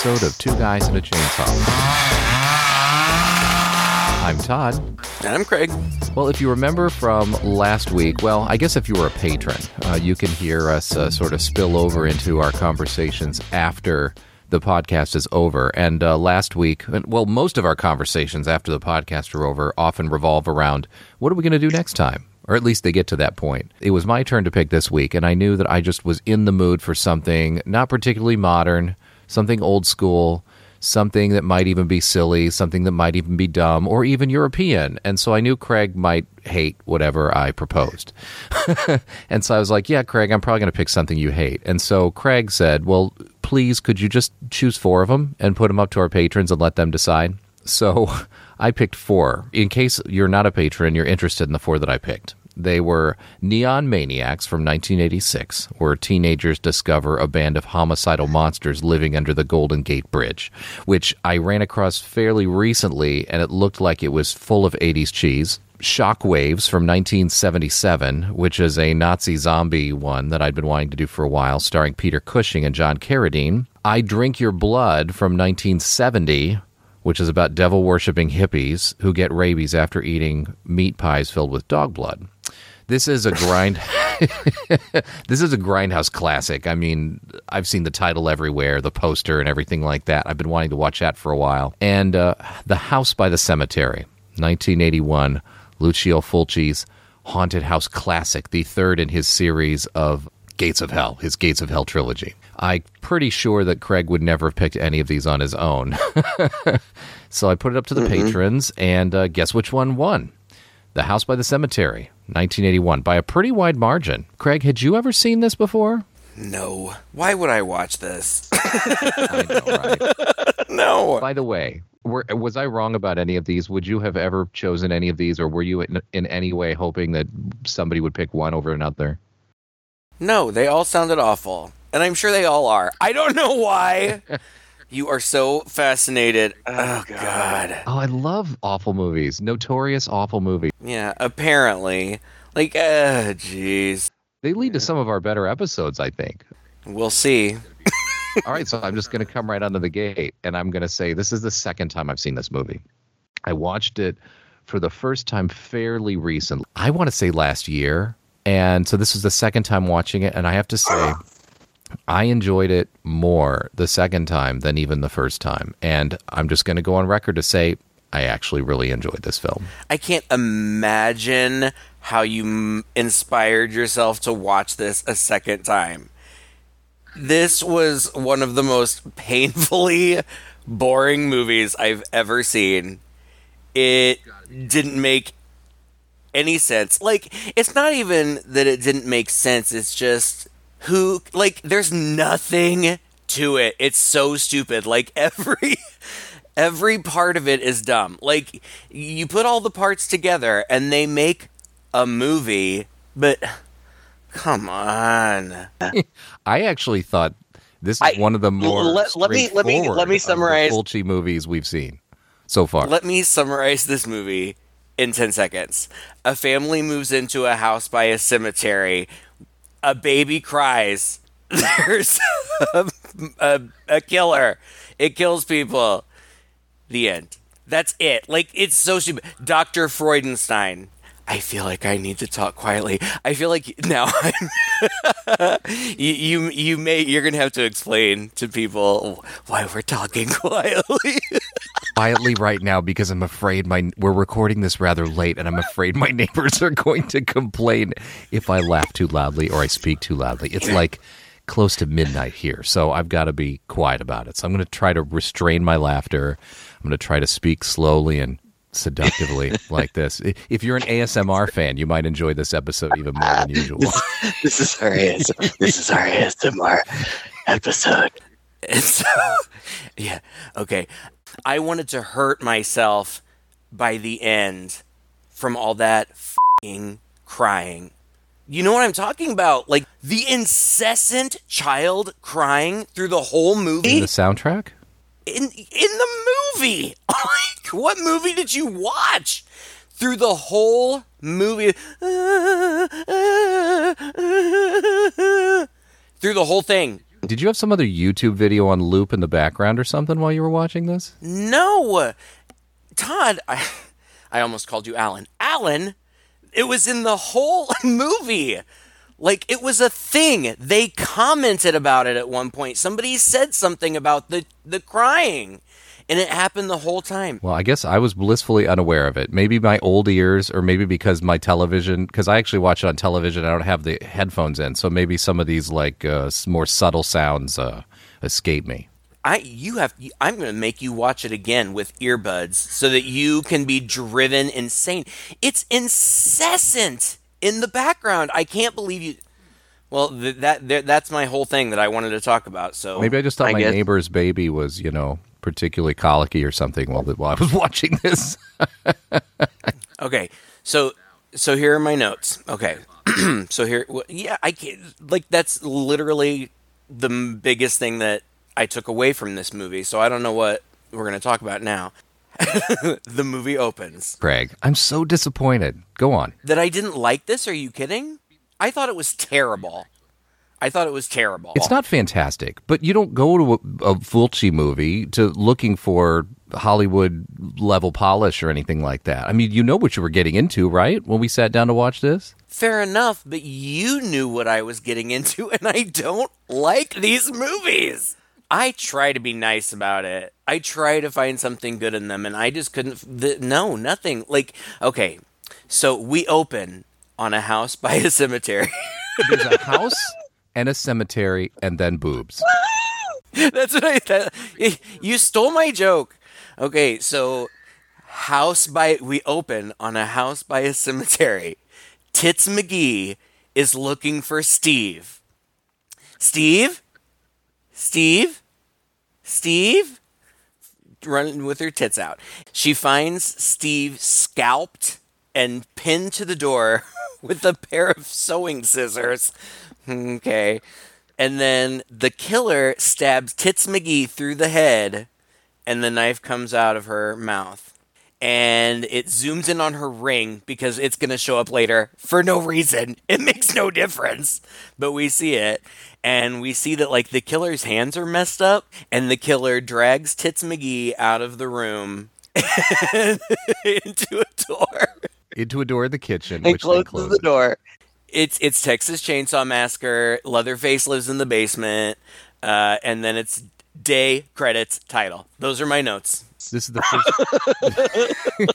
episode of Two Guys and a Chainsaw. I'm Todd. And I'm Craig. Well, if you remember from last week, well, I guess if you were a patron, uh, you can hear us uh, sort of spill over into our conversations after the podcast is over. And uh, last week, well, most of our conversations after the podcast are over often revolve around what are we going to do next time? Or at least they get to that point. It was my turn to pick this week, and I knew that I just was in the mood for something not particularly modern, something old school, something that might even be silly, something that might even be dumb, or even European. And so I knew Craig might hate whatever I proposed. and so I was like, yeah, Craig, I'm probably going to pick something you hate. And so Craig said, well, please, could you just choose four of them and put them up to our patrons and let them decide? So I picked four. In case you're not a patron, you're interested in the four that I picked. They were Neon Maniacs from 1986, where teenagers discover a band of homicidal monsters living under the Golden Gate Bridge, which I ran across fairly recently and it looked like it was full of 80s cheese. Shockwaves from 1977, which is a Nazi zombie one that I'd been wanting to do for a while, starring Peter Cushing and John Carradine. I Drink Your Blood from 1970, which is about devil worshipping hippies who get rabies after eating meat pies filled with dog blood. This is a grind. this is a grindhouse classic. I mean, I've seen the title everywhere, the poster, and everything like that. I've been wanting to watch that for a while. And uh, The House by the Cemetery, 1981, Lucio Fulci's haunted house classic, the third in his series of Gates of Hell, his Gates of Hell trilogy. I'm pretty sure that Craig would never have picked any of these on his own. so I put it up to the mm-hmm. patrons, and uh, guess which one won? The House by the Cemetery, 1981, by a pretty wide margin. Craig, had you ever seen this before? No. Why would I watch this? I know, right? no. By the way, were, was I wrong about any of these? Would you have ever chosen any of these, or were you in, in any way hoping that somebody would pick one over another? No, they all sounded awful. And I'm sure they all are. I don't know why. You are so fascinated. Oh, oh God. Oh, I love awful movies. Notorious awful movies. Yeah, apparently. Like, uh, jeez. They lead to some of our better episodes, I think. We'll see. All right, so I'm just going to come right under the gate, and I'm going to say this is the second time I've seen this movie. I watched it for the first time fairly recently. I want to say last year, and so this was the second time watching it, and I have to say. I enjoyed it more the second time than even the first time. And I'm just going to go on record to say I actually really enjoyed this film. I can't imagine how you m- inspired yourself to watch this a second time. This was one of the most painfully boring movies I've ever seen. It didn't make any sense. Like, it's not even that it didn't make sense, it's just who like there's nothing to it. It's so stupid. Like every every part of it is dumb. Like you put all the parts together and they make a movie, but come on. I actually thought this is I, one of the more let, let me let me let me summarize Fulci movies we've seen so far. Let me summarize this movie in 10 seconds. A family moves into a house by a cemetery a baby cries. There's a, a, a killer. It kills people. The end. That's it. Like it's so stupid. Dr. Freudenstein. I feel like I need to talk quietly. I feel like now you, you you may you're gonna have to explain to people why we're talking quietly. Quietly right now because I'm afraid my we're recording this rather late and I'm afraid my neighbors are going to complain if I laugh too loudly or I speak too loudly. It's like close to midnight here, so I've got to be quiet about it. So I'm going to try to restrain my laughter. I'm going to try to speak slowly and seductively like this. If you're an ASMR fan, you might enjoy this episode even more than usual. this, this is our ASMR, this is our ASMR episode. And so, yeah, okay. I wanted to hurt myself by the end from all that crying. You know what I'm talking about? Like the incessant child crying through the whole movie. In the soundtrack? in in the movie. like, what movie did you watch? Through the whole movie, through the whole thing, Did you have some other YouTube video on loop in the background or something while you were watching this? No, Todd. I, I almost called you Alan. Alan, it was in the whole movie. Like it was a thing. They commented about it at one point. Somebody said something about the the crying. And it happened the whole time. Well, I guess I was blissfully unaware of it. Maybe my old ears, or maybe because my television, because I actually watch it on television. I don't have the headphones in, so maybe some of these like uh, more subtle sounds uh, escape me. I you have I'm going to make you watch it again with earbuds so that you can be driven insane. It's incessant in the background. I can't believe you. Well, th- that th- that's my whole thing that I wanted to talk about. So Maybe I just thought I my guess- neighbor's baby was, you know, particularly colicky or something while while I was watching this. Okay, so so here are my notes. Okay, so here, yeah, I can't, like that's literally the biggest thing that I took away from this movie. So I don't know what we're going to talk about now. the movie opens. Craig, I'm so disappointed. Go on. That I didn't like this? Are you kidding? I thought it was terrible. I thought it was terrible. It's not fantastic, but you don't go to a, a Fulci movie to looking for Hollywood level polish or anything like that. I mean, you know what you were getting into, right? When we sat down to watch this. fair enough, but you knew what I was getting into, and I don't like these movies. I try to be nice about it. I try to find something good in them, and I just couldn't. The, no, nothing. Like, okay, so we open on a house by a cemetery. There's a house and a cemetery, and then boobs. That's what I thought. Eh, you stole my joke. Okay, so house by we open on a house by a cemetery. Tits McGee is looking for Steve. Steve? Steve? Steve? Running with her tits out. She finds Steve scalped and pinned to the door with a pair of sewing scissors. Okay. And then the killer stabs Tits McGee through the head, and the knife comes out of her mouth. And it zooms in on her ring because it's going to show up later for no reason. It makes no difference. But we see it. And we see that, like, the killer's hands are messed up, and the killer drags Tits McGee out of the room into a door. Into a door in the kitchen, and which then closes the door. It's it's Texas Chainsaw Massacre. Leatherface lives in the basement, uh, and then it's day credits title. Those are my notes. This is the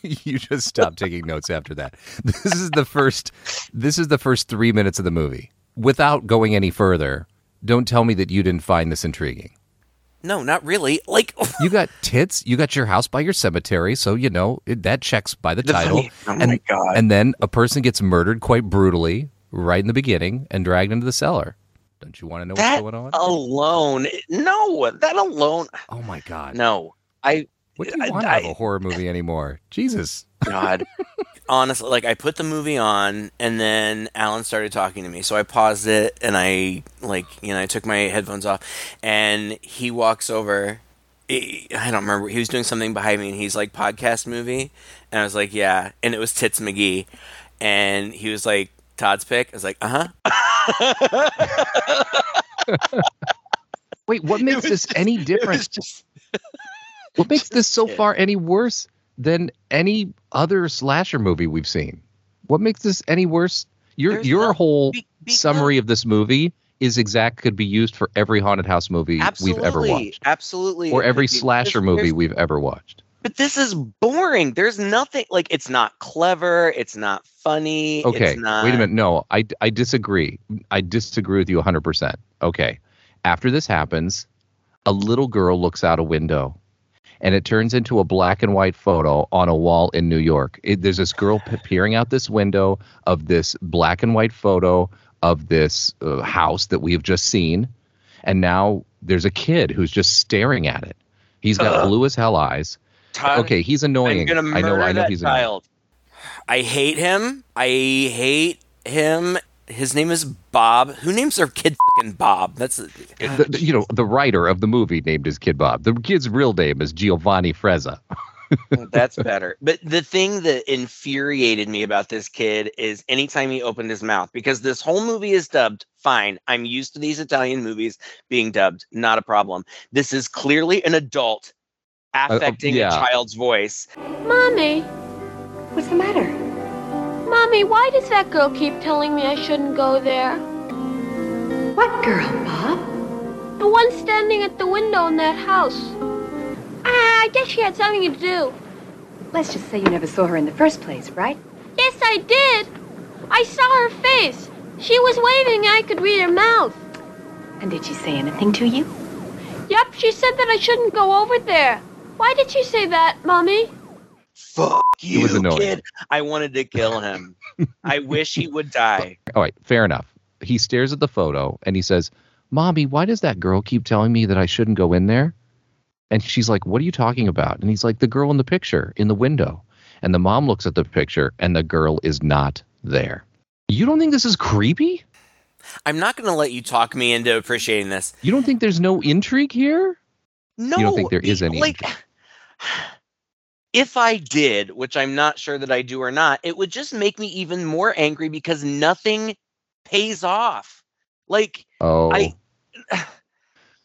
first. you just stop taking notes after that. This is the first. This is the first three minutes of the movie. Without going any further, don't tell me that you didn't find this intriguing. No, not really. Like, You got tits. You got your house by your cemetery, so you know it, that checks by the, The title. funny- oh and, my God. And then a person gets murdered quite brutally right in the beginning and dragged into the cellar. Don't you want to know That what's going on? alone, no, that alone, Oh my god! no. I What do you I- want out of I- a horror movie anymore? Jesus! God, honestly, like I put the movie on, and then Alan started talking to me, so I paused it, and I like you know I took my headphones off, and he walks over. I I don't remember. He was doing something behind me, and he's like podcast movie, and I was like, yeah, and it was Tits McGee, and he was like Todd's pick. I was like, uh huh. Wait, what makes this just- any it different? just What makes this so Yeah. far any worse than any other slasher movie we've seen? What makes this any worse? Your There's your no- whole be- because- summary of this movie is exact could be used for every haunted house movie Absolutely, we've ever watched, absolutely, or every could be. slasher movie there's- we've ever watched. But this is boring. There's nothing like it's not clever. It's not funny. Okay, it's not, wait a minute. No, I I disagree. I disagree with you 100. percent Okay, after this happens, a little girl looks out a window. And it turns into a black and white photo on a wall in New York. It, there's this girl peering out this window of this black and white photo of this uh, house that we have just seen. And now there's a kid who's just staring at it. He's got blue as hell eyes. Todd, Okay, he's annoying. I'm gonna I know. I know that he's annoying. child. I hate him. I hate him. His name is Bob. Who names their kid fucking Bob? That's the, the- you know the writer of the movie named his kid Bob. The kid's real name is Giovanni Frezza. Oh, that's better. But the thing that infuriated me about this kid is anytime he opened his mouth, because this whole movie is dubbed, fine. I'm used to these Italian movies being dubbed, not a problem. This is clearly an adult affecting yeah. a child's voice. Mommy, What's the matter? Mommy, why does that girl keep telling me I shouldn't go there? What girl, Bob? The one standing at the window in that house. Ah, I guess she had something to do. Let's just say you never saw her in the first place, right? Yes, I did. I saw her face. She was waving, I could read her mouth. And did she say anything to you? Yep, she said that I shouldn't go over there. Why did you say that, Mommy? Fuck you, was annoying. kid. I wanted to kill him. I wish he would die. All right, fair enough. He stares at the photo and he says, Mommy, why does that girl keep telling me that I shouldn't go in there? And she's like, What are you talking about? And he's like, The girl in the picture in the window. And the mom looks at the picture and the girl is not there. You don't think this is creepy? I'm not going to let you talk me into appreciating this. You don't think there's no intrigue here? No, You don't think there is any Like, if I did, which I'm not sure that I do or not, it would just make me even more angry because nothing pays off. Like, Oh, I-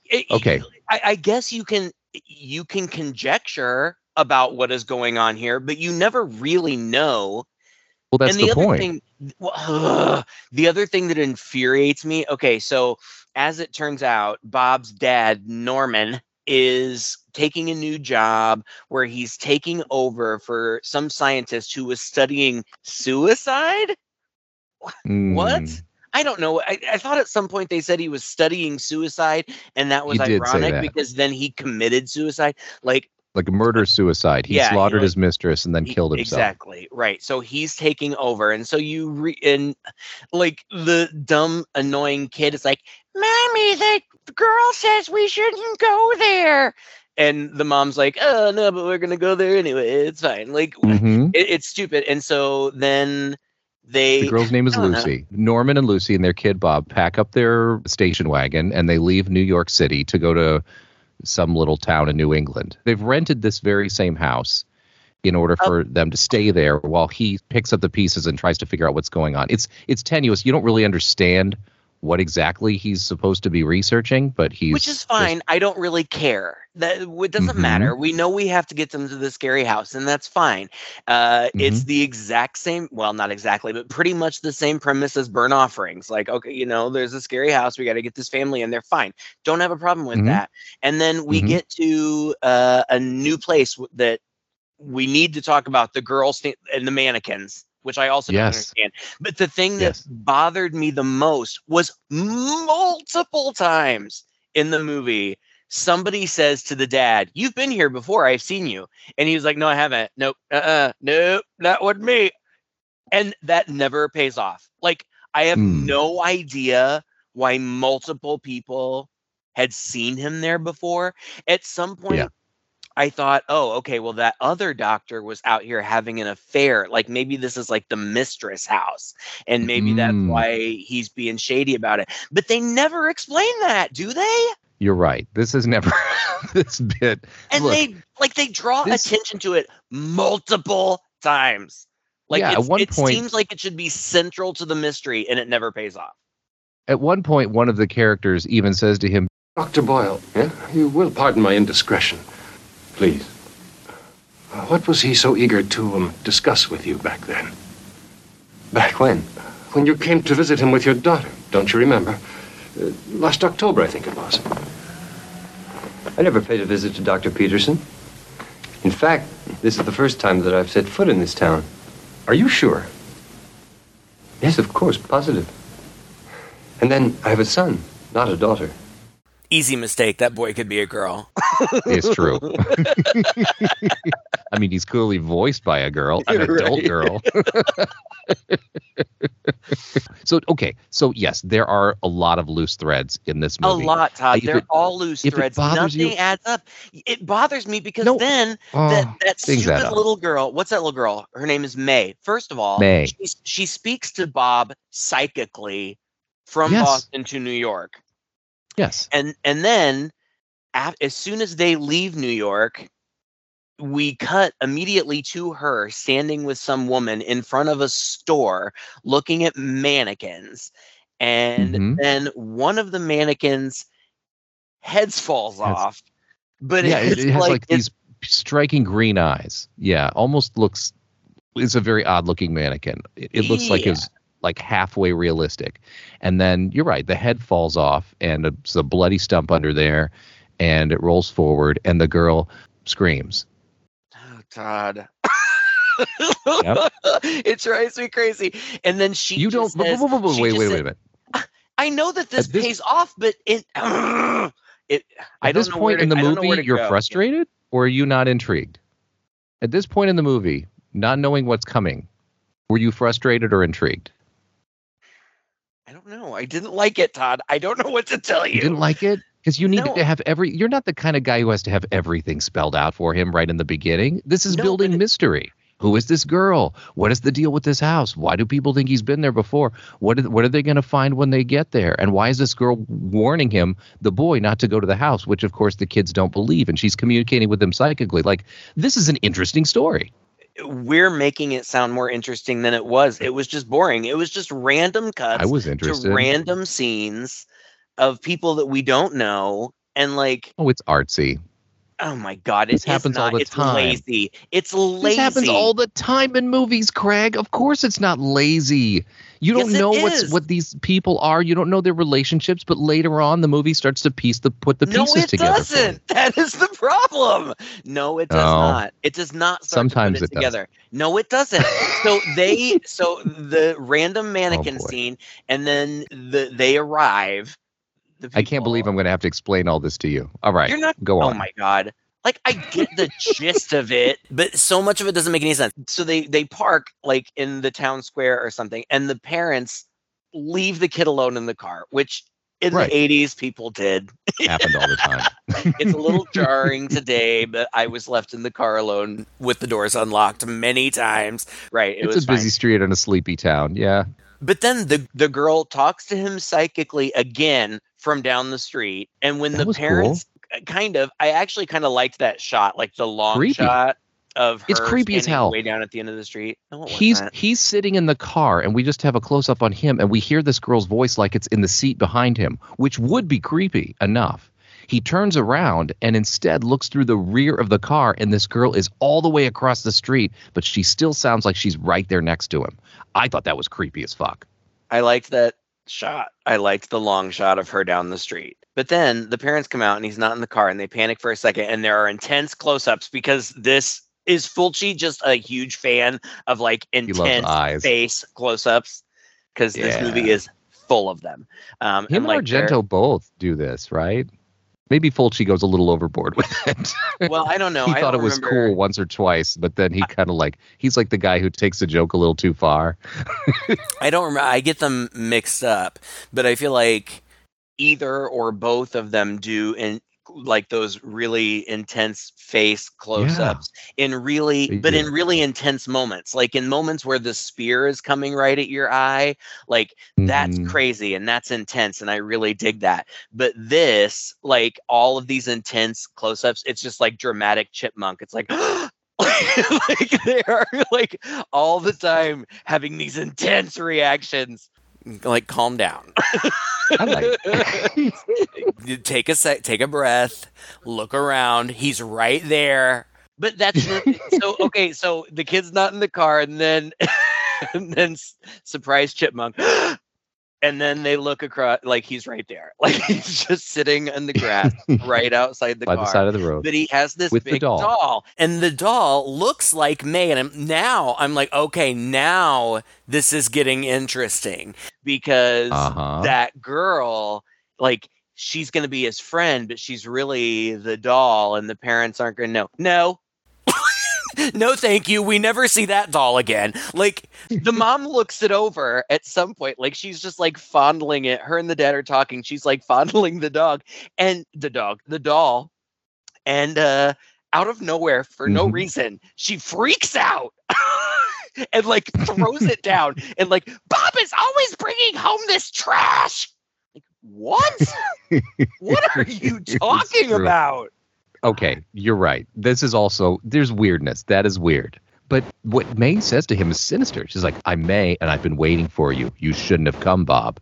it- Okay. I, I guess you can you can conjecture about what is going on here, but you never really know. well, that's and the, the, other point. thing, the other thing that infuriates me. Okay, so as it turns out, Bob's dad Norman is taking a new job where he's taking over for some scientist who was studying suicide. What? Mm, I don't know. I, I thought at some point they said he was studying suicide, and that was He ironic that. because then he committed suicide. Like Like murder suicide. He Yeah, he slaughtered like- his mistress and then E- killed himself. Exactly. Right. So he's taking over. And so you re and like the dumb, annoying kid is like, Mommy, the girl says we shouldn't go there. And the mom's like, Oh no, but we're gonna go there anyway. It's fine. Like hmm it, it's stupid. And so then they The girl's name is don't know. Lucy. Norman and Lucy and their kid Bob pack up their station wagon and they leave New York City to go to some little town in New England. They've rented this very same house in order Oh. for them to stay there while he picks up the pieces and tries to figure out what's going on. It's it's tenuous. You don't really understand what exactly he's supposed to be researching, but he's which is just- fine. I don't really care. That it doesn't Mhm. matter. We know we have to get them to the scary house, and that's fine. Uh, Mm-hmm. It's the exact same. Well, not exactly, but pretty much the same premise as Burnt Offerings. Like, okay, you know, there's a scary house. We got to get this family and they're Fine. Don't have a problem with Mhm. that. And then we Mhm. get to uh, a new place that we need to talk about the girls and the mannequins. Which I also don't understand. But the thing that Yes. bothered me the most was multiple times in the movie somebody says to the dad you've been here before i've seen you. And he was like no i haven't. Nope. Uh-uh. Nope. Not with me. And that never pays off. Like i have Hmm. no idea why multiple people had seen him there before. At some point Yeah. I thought, oh, okay, well, that other doctor was out here having an affair. Like maybe this is like the mistress house, and maybe that's Mm. why he's being shady about it. But they never explain that, do they? You're right. This is never this bit. And Look, they like they draw this- attention to it multiple times. Like Yeah, at one it point- seems like it should be central to the mystery, and it never pays off. At one point, one of the characters even says to him, Dr. Boyle, yeah? you will pardon my indiscretion. Please. What was he so eager to um, discuss with you back then? Back when? When you came to visit him with your daughter, don't you remember? Uh, last October, I think it was. I never paid a visit to Dr. Peterson. In fact, this is the first time that I've set foot in this town. Are you sure? Yes, of course, positive. And then I have a son, not a daughter. Easy mistake. That boy could be a girl. It's true. I mean, he's clearly voiced by a girl, an You're adult right. girl. so, okay. So, yes, there are a lot of loose threads in this movie. A lot, Todd. If They're it- all loose threads. Nothing you- adds up. It bothers me because No. then Oh, that, that stupid up. little girl, what's that little girl? Her name is May. First of all, May. She, she speaks to Bob psychically from Yes. Boston to New York. Yes. And and then af- as soon as they leave New York, we cut immediately to her standing with some woman in front of a store looking at mannequins. And Mhm. then one of the mannequins' heads falls Has- off. But yeah, it, it's it has like, it's- these striking green eyes. Yeah, almost looks. It's a very odd looking mannequin. It, it looks like Yeah. it's like halfway realistic, and then you're right. The head falls off, and it's a bloody stump under there, and it rolls forward, and the girl screams. Oh, Todd. Yep. it drives me crazy. And then she you don't. says- wait, wait, wait, wait, a minute. I know that this, this- pays off, but it, it I At don't this point to- in the I don't know where movie, you're go. frustrated, or are you not intrigued? At this point in the movie, not knowing what's coming, were you frustrated or intrigued? I don't know. I didn't like it, Todd. I don't know what to tell you. You didn't like it because you need No. to have every. You're not the kind of guy who has to have everything spelled out for him right in the beginning. This is No, building mystery. Who is this girl? What is the deal with this house? Why do people think he's been there before? What are, what are they going to find when they get there? And why is this girl warning him, the boy, not to go to the house? Which of course the kids don't believe, and she's communicating with them psychically. Like this is an interesting story. We're making it sound more interesting than it was. It was just boring. It was just random cuts I was to interested. random scenes of people that we don't know. And like, oh, it's artsy. Oh my god, it happens all not. the it's time. lazy. It's lazy. This happens all the time in movies, Craig. Of course, it's not lazy. You don't Yes, know what's what these people are. You don't know their relationships, but later on, the movie starts to piece the put the no, pieces it together. doesn't. That is the problem. No, it does No. not. It does not. Start Sometimes to it put does. it together. No, it doesn't. so they, so the random oh, mannequin Oh, scene, and then the they arrive. The I can't believe I'm going to have to explain all this to you. All right, You're not. go oh on. Oh my god. Like I get the gist of it. But so much of it doesn't make any sense. So they they park like in the town square or something, and the parents leave the kid alone in the car, which in Right. the 80s people did. Happened all the time. It's a little jarring today, but I was left in the car alone. With the doors unlocked many times. Right. It it's was a busy fine. street in a sleepy town. Yeah. But then the The girl talks to him psychically again from down the street. And when That the was cool. parents uh, kind of I actually kind of liked that shot, like the long Creepy. shot of her It's creepy as hell. way down at the end of the street. No, he's he's sitting in the car and we just have a close up on him and we hear this girl's voice like it's in the seat behind him which would be creepy enough he turns around and instead looks through the rear of the car and this girl is all the way across the street but she still sounds like she's right there next to him i thought that was creepy as fuck I liked that shot. I liked the long shot of her down the street. But then the parents come out and he's not in the car and they panic for a second and there are intense close-ups because this is Fulci just a huge fan of like intense face close-ups because this movie is full of them. Um him and, like argento both do this right maybe fulci goes a little overboard with it Well, I don't know. he I thought it was remember- cool once or twice but then he kind of like he's like the guy who takes a joke a little too far I don't remember. I get them mixed up, but I feel like either or both of them do in like those really intense face close-ups in really They but do. in really intense moments like in moments where the spear is coming right at your eye like that's Mhm. crazy and that's intense and i really dig that but this like all of these intense close-ups it's just like dramatic chipmunk it's like like they are like all the time having these intense reactions like calm down. I like take a sec, take a breath, look around. He's right there. But that's so okay. So the kid's not in the car, and then and then surprise chipmunk, and then they look across like he's right there, like he's just sitting in the grass right outside the by car. the side of the road. but he has this With the big doll. doll. And the doll looks like May. And I'm, now I'm like, okay, now this is getting interesting. because Uh-huh. that girl, like she's gonna be his friend, but she's really the doll, and the parents aren't gonna know. No, No, thank you. We never see that doll again. Like, the mom looks it over at some point like she's just like fondling it. Her and the dad are talking. She's like fondling the dog and the dog the doll. And uh out of nowhere for no Mhm. reason she freaks out and like throws it down and like bob is always bringing home this trash. Like what? What are you talking about okay, you're right. This is also there's weirdness. That is weird. But what May says to him is sinister. She's like, "I'm May, and I've been waiting for you. You shouldn't have come, Bob."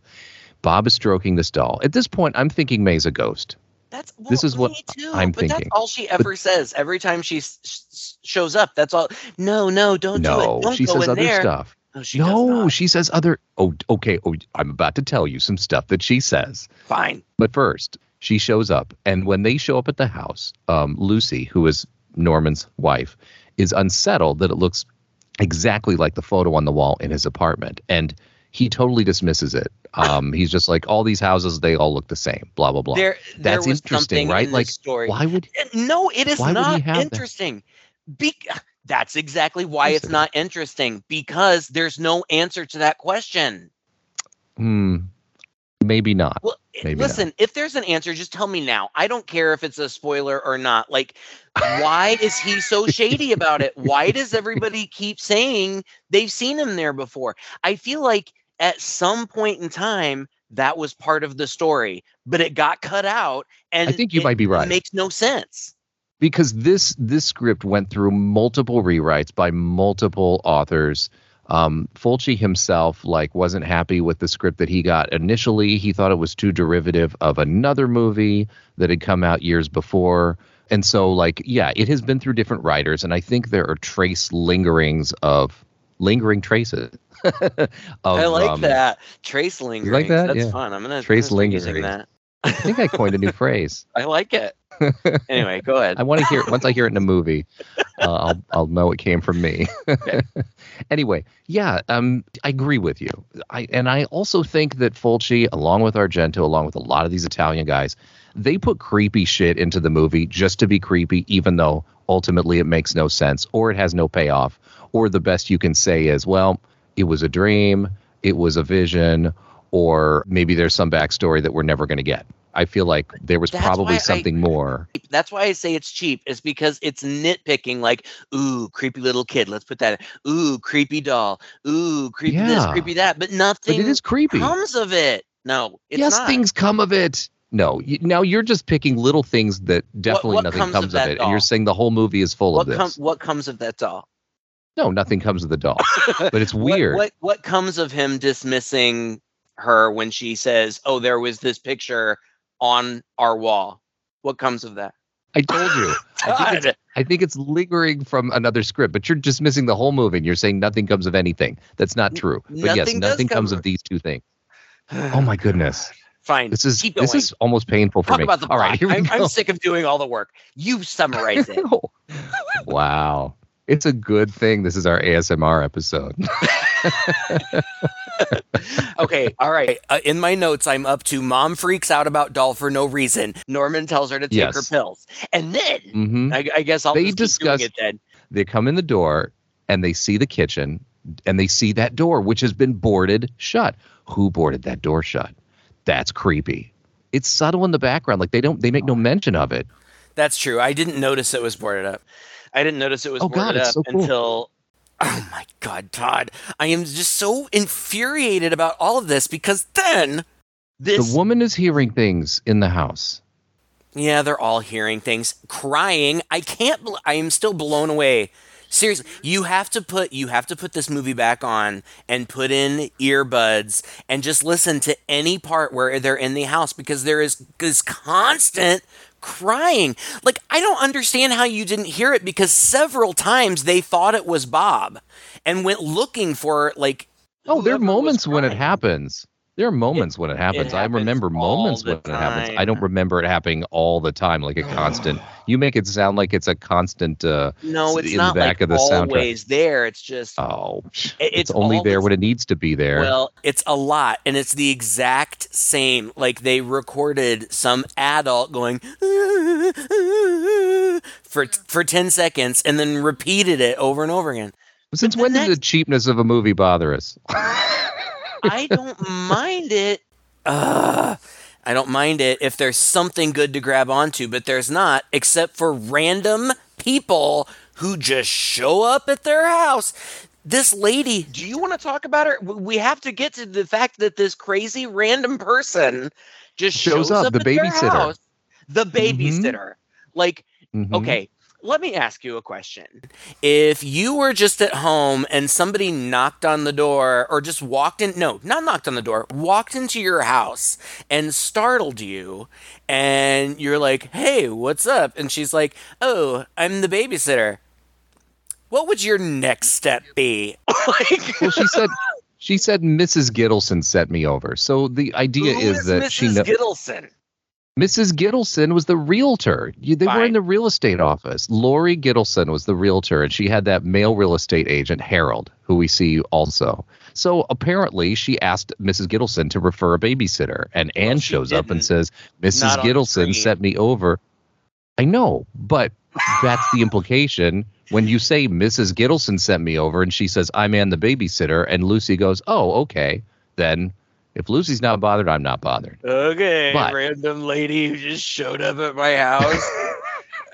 Bob is stroking this doll. At this point, I'm thinking May's a ghost. That's well, This is what too, I'm but That's all she ever says every time she s- s- shows up. That's all. No, no, don't do it. Don't she says other there. stuff. No, she no, she says other. Oh, okay. Oh, I'm about to tell you some stuff that she says. Fine. But first, she shows up, and when they show up at the house, um, Lucy, who is Norman's wife, is unsettled that it looks exactly like the photo on the wall in his apartment, and he totally dismisses it. Um, he's just like, all these houses, they all look the same. Blah blah blah. There, there That's interesting, right? in Like, story. Why would? Uh, No, it is why would he not interesting. Be- that's exactly why it's not interesting because there's no answer to that question. Hmm. Maybe not. Well, Maybe not. listen, if there's an answer, just tell me now. I don't care if it's a spoiler or not. Like, why is he so shady about it? Why does everybody keep saying they've seen him there before? I feel like at some point in time that was part of the story, but it got cut out and I think you it might be right. Makes no sense. Because this this script went through multiple rewrites by multiple authors. Um, Fulci himself like wasn't happy with the script that he got initially. He thought it was too derivative of another movie that had come out years before. And so, like, yeah, it has been through different writers, and I think there are trace lingerings of lingering traces. of, I like um, that. Trace lingering. that? That's Yeah. fun. I'm gonna Trace I'm gonna start using lingering. that. I think I coined a new phrase. I like it. anyway, go ahead. I want to hear once I hear it in a movie, uh, I'll I'll know it came from me. anyway, yeah, um, I agree with you. I and I also think that Fulci, along with Argento, along with a lot of these Italian guys, they put creepy shit into the movie just to be creepy, even though ultimately it makes no sense or it has no payoff. Or the best you can say is, well, it was a dream, it was a vision, or maybe there's some backstory that we're never going to get. I feel like there was That's probably I- something more. That's why I say it's cheap. Is because it's nitpicking. Like, ooh, creepy little kid. Let's put that. In. Ooh, creepy doll. Ooh, creepy this, creepy that. But nothing But it is creepy. comes of it. No, it's yes, not. things come of it. No, you, now you're just picking little things that definitely what nothing comes of comes of, that it, and you're saying the whole movie is full What of this. comes? What comes of that doll? no, nothing comes of the doll, but it's What- weird. What, what comes of him dismissing her when she says, "Oh, there was this picture on our wall"? What comes of that? I told you. I think, it's, I think it's lingering from another script, but you're dismissing the whole movie, and you're saying nothing comes of anything. That's not true. But yes, nothing does nothing come comes of- these two things. Oh my goodness, Fine. this is keep going. this is almost painful for Talk me. about the All right, I'm. I'm sick of doing all the work. You summarize it. wow, it's a good thing this is our ASMR episode. okay, all right. Uh, in my notes, I'm up to mom freaks out about doll for no reason. Norman tells her to take her pills, and then hmm I, I guess I'll They just keep doing discuss- it then. they come in the door and they see the kitchen and they see that door which has been boarded shut who boarded that door shut that's creepy it's subtle in the background like they don't they make no mention of it That's true. I didn't notice it was boarded up. I didn't notice it was Oh, boarded it's up so cool. until Oh my god, Todd. I am just so infuriated about all of this because then this. the woman is hearing things in the house Yeah, they're all hearing things, crying. I can't. bel- I am still blown away. Seriously, you have to put you have to put this movie back on and put in earbuds and just listen to any part where they're in the house because there is this constant crying. Like I don't understand how you didn't hear it because several times they thought it was Bob and went looking for like oh there are moments when it happens there are moments when it happens i happens remember moments the when it happens i don't remember it happening all the time like a constant you make it sound like it's a constant uh no, in it's the not back like of the soundtrack. always there. It's just oh It- it's, it's only there when it needs to be there well, It's a lot, and it's the exact same. Like they recorded some adult going for for ten seconds, and then repeated it over and over again. Since the when did the cheapness of a movie bother us? I don't mind it. Ugh. I don't mind it if there's something good to grab onto, but there's not, except for random people who just show up at their house. This lady, Do you want to talk about her? We have to get to the fact that this crazy random person just Shows shows, up, up, the at their babysitter. house. The Mhm. babysitter. Like Mhm. Okay, let me ask you a question. If you were just at home and somebody knocked on the door or just walked in, no, not knocked on the door, walked into your house and startled you, and you're like, hey, what's up? And she's like, oh, I'm the babysitter. What would your next step be? like, Well, she said she said Mrs. Gittleson sent me over. So the idea is that Mrs. she know Gittleson? Mrs. Gittleson was the realtor. You, they were in the real estate office. Lori Gittleson was the realtor, and she had that male real estate agent, Harold, who we see also. So apparently, she asked Mrs. Gittleson to refer a babysitter, and Anne shows up and says, "Mrs. Gittleson sent me over." I know, but that's the implication when you say Mrs. Gittleson sent me over, and she says, "I'm Anne the babysitter," and Lucy goes, "Oh, okay, then." If Lucy's not bothered, I'm not bothered. Okay, But- random lady who just showed up at my house.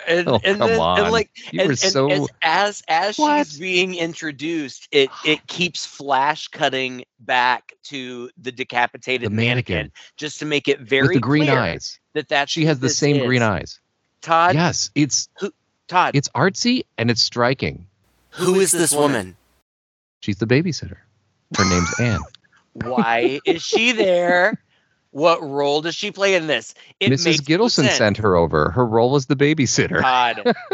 And, Oh, and come then, on. and like You and, were and so- as as, as What? she's being introduced, it it keeps flash cutting back to the decapitated The mannequin. just to make it very with the green clear eyes. that that's She has the same is. green eyes. Todd, yes, it's Todd, it's artsy and it's striking. Who is this woman? She's the babysitter. Her name's Anne. Why is she there? What role does she play in this? It Mrs. Gittleson sent her over. Her role as the babysitter. Todd.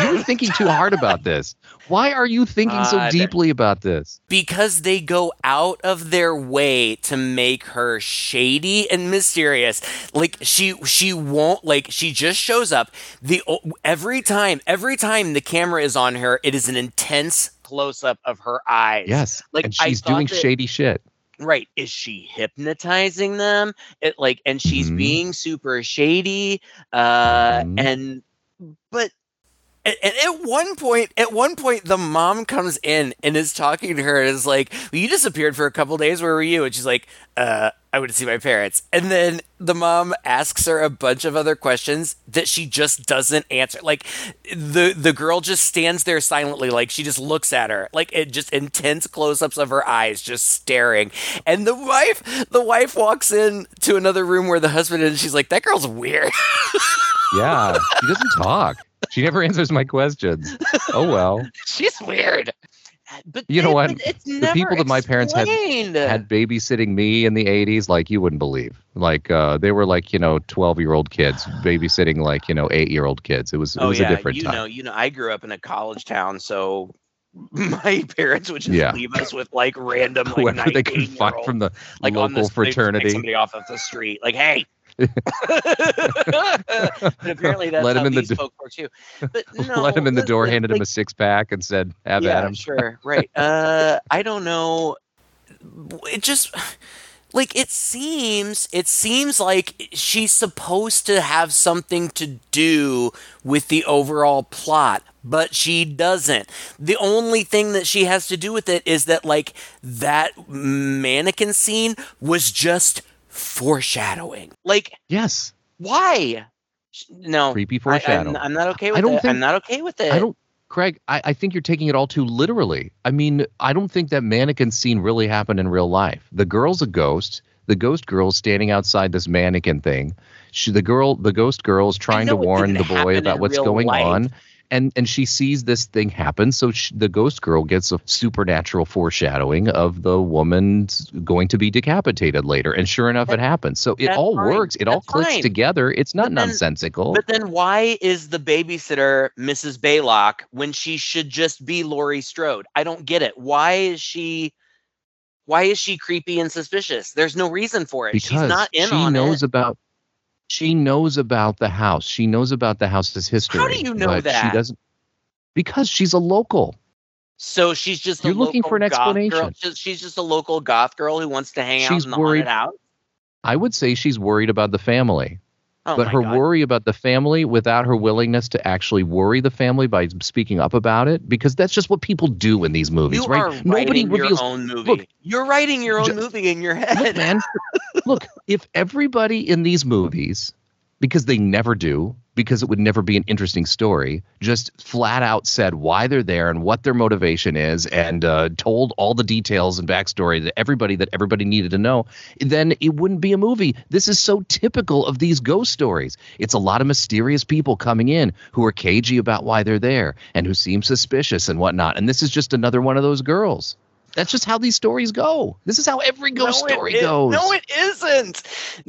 You were thinking too hard about this. Why are you thinking so deeply about this? because they go out of their way to make her shady and mysterious like she she won't like she just shows up the every time every time the camera is on her it is an intense close up of her eyes. Yes. Like, and she's doing that- shady shit. Right. Is she hypnotizing them? It like and she's Mhm. being super shady. Uh Mhm. and but and, and at one point at one point the mom comes in and is talking to her and is like well, you disappeared for a couple days. Where were you? And she's like uh i went to see my parents. And then the mom asks her a bunch of other questions that she just doesn't answer. Like the the girl just stands there silently. Like she just looks at her. Like it just intense close-ups of her eyes just staring. And the wife the wife walks in to another room where the husband is. And she's like that girl's weird. Yeah. She doesn't talk. She never answers my questions. Oh well. she's weird. But You know what? It's The people that my parents had- Had babysitting me in the 80s like you wouldn't believe. Like uh they were like, you know, 12-year-old kids babysitting like, you know, 8-year-old kids. It was it oh was yeah, a different you time. know, you know, I grew up in a college town, so my parents would just Yeah. leave us with like random like Whoever they could find from the like local this they just pick fraternity. somebody off of the street like hey apparently that's Let him how in the these do- folks were too. But no, Let him in the door, handed him a six pack, and said, "Have yeah, at him." sure right. Uh i don't know. It just like it seems it seems like she's supposed to have something to do with the overall plot but she doesn't. The only thing that she has to do with it is that like that mannequin scene was just foreshadowing like Yes, why no creepy I, foreshadow. am I'm not okay with I don't it think- i'm not okay with it I don't, Craig. I, I think you're taking it all too literally. I mean, I don't think that mannequin scene really happened in real life. The girl's a ghost. The ghost girl's standing outside this mannequin thing. She, the girl, the ghost girl is trying to warn the boy about what's going life. on. And, and she sees this thing happen, so she, the ghost girl gets a supernatural foreshadowing of the woman going to be decapitated later, and sure enough, it happens. So it all fine. works. It all clicks fine. together. It's not But then- nonsensical. But then why is the babysitter Mrs. Baylock when she should just be Laurie Strode? I don't get it. Why is she why is she creepy and suspicious? There's no reason for it. because She's not in she knows it. about she knows about the house. She knows about the house's history. How do you know that? She doesn't because she's a local. So she's just You're looking for an explanation. She's- just a local goth girl who wants to hang out She's in the worried- haunted house. I would say she's worried about the family. Oh but her God. worry about the family without her willingness to actually worry the family by speaking up about it because that's just what people do in these movies, you right? Nobody writing reveals your own movie. Look, You're writing your own Ju- movie in your Look, head. man. look, if everybody in these movies because they never do, because it would never be an interesting story, just flat out said why they're there and what their motivation is and uh, told all the details and backstory to everybody that everybody needed to know, then it wouldn't be a movie. This is so typical of these ghost stories. It's a lot of mysterious people coming in who are cagey about why they're there and who seem suspicious and whatnot. And this is just another one of those girls. That's just how these stories go. This is how every ghost No, story is- goes. No, it isn't.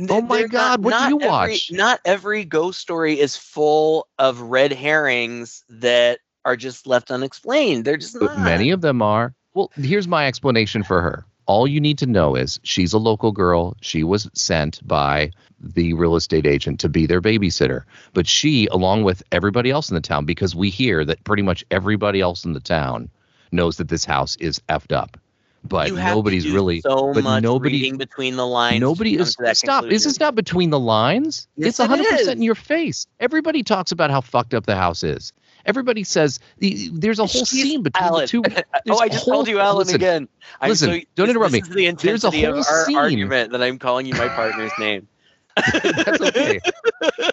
Oh my They're God, what do not you every- watch? Not every ghost story is full of red herrings that are just left unexplained. They're just not. many of them are. Well, here's my explanation for her. All you need to know is she's a local girl. She was sent by the real estate agent to be their babysitter. But she, along with everybody else in the town, because we hear that pretty much everybody else in the town knows that this house is effed up. But You have to nobody's really so but much nobody reading between the lines. Nobody is stop. This conclusion. is not between the lines. Yes, it's it hundred percent in your face. Everybody talks about how fucked up the house is. Everybody says the, there's a whole She's scene between Alan. the two. oh, I just whole- told you, Alan, listen, again. I'm listen, so, don't this- interrupt this me. The There's a whole our scene. argument that I'm calling you my partner's name. That's okay.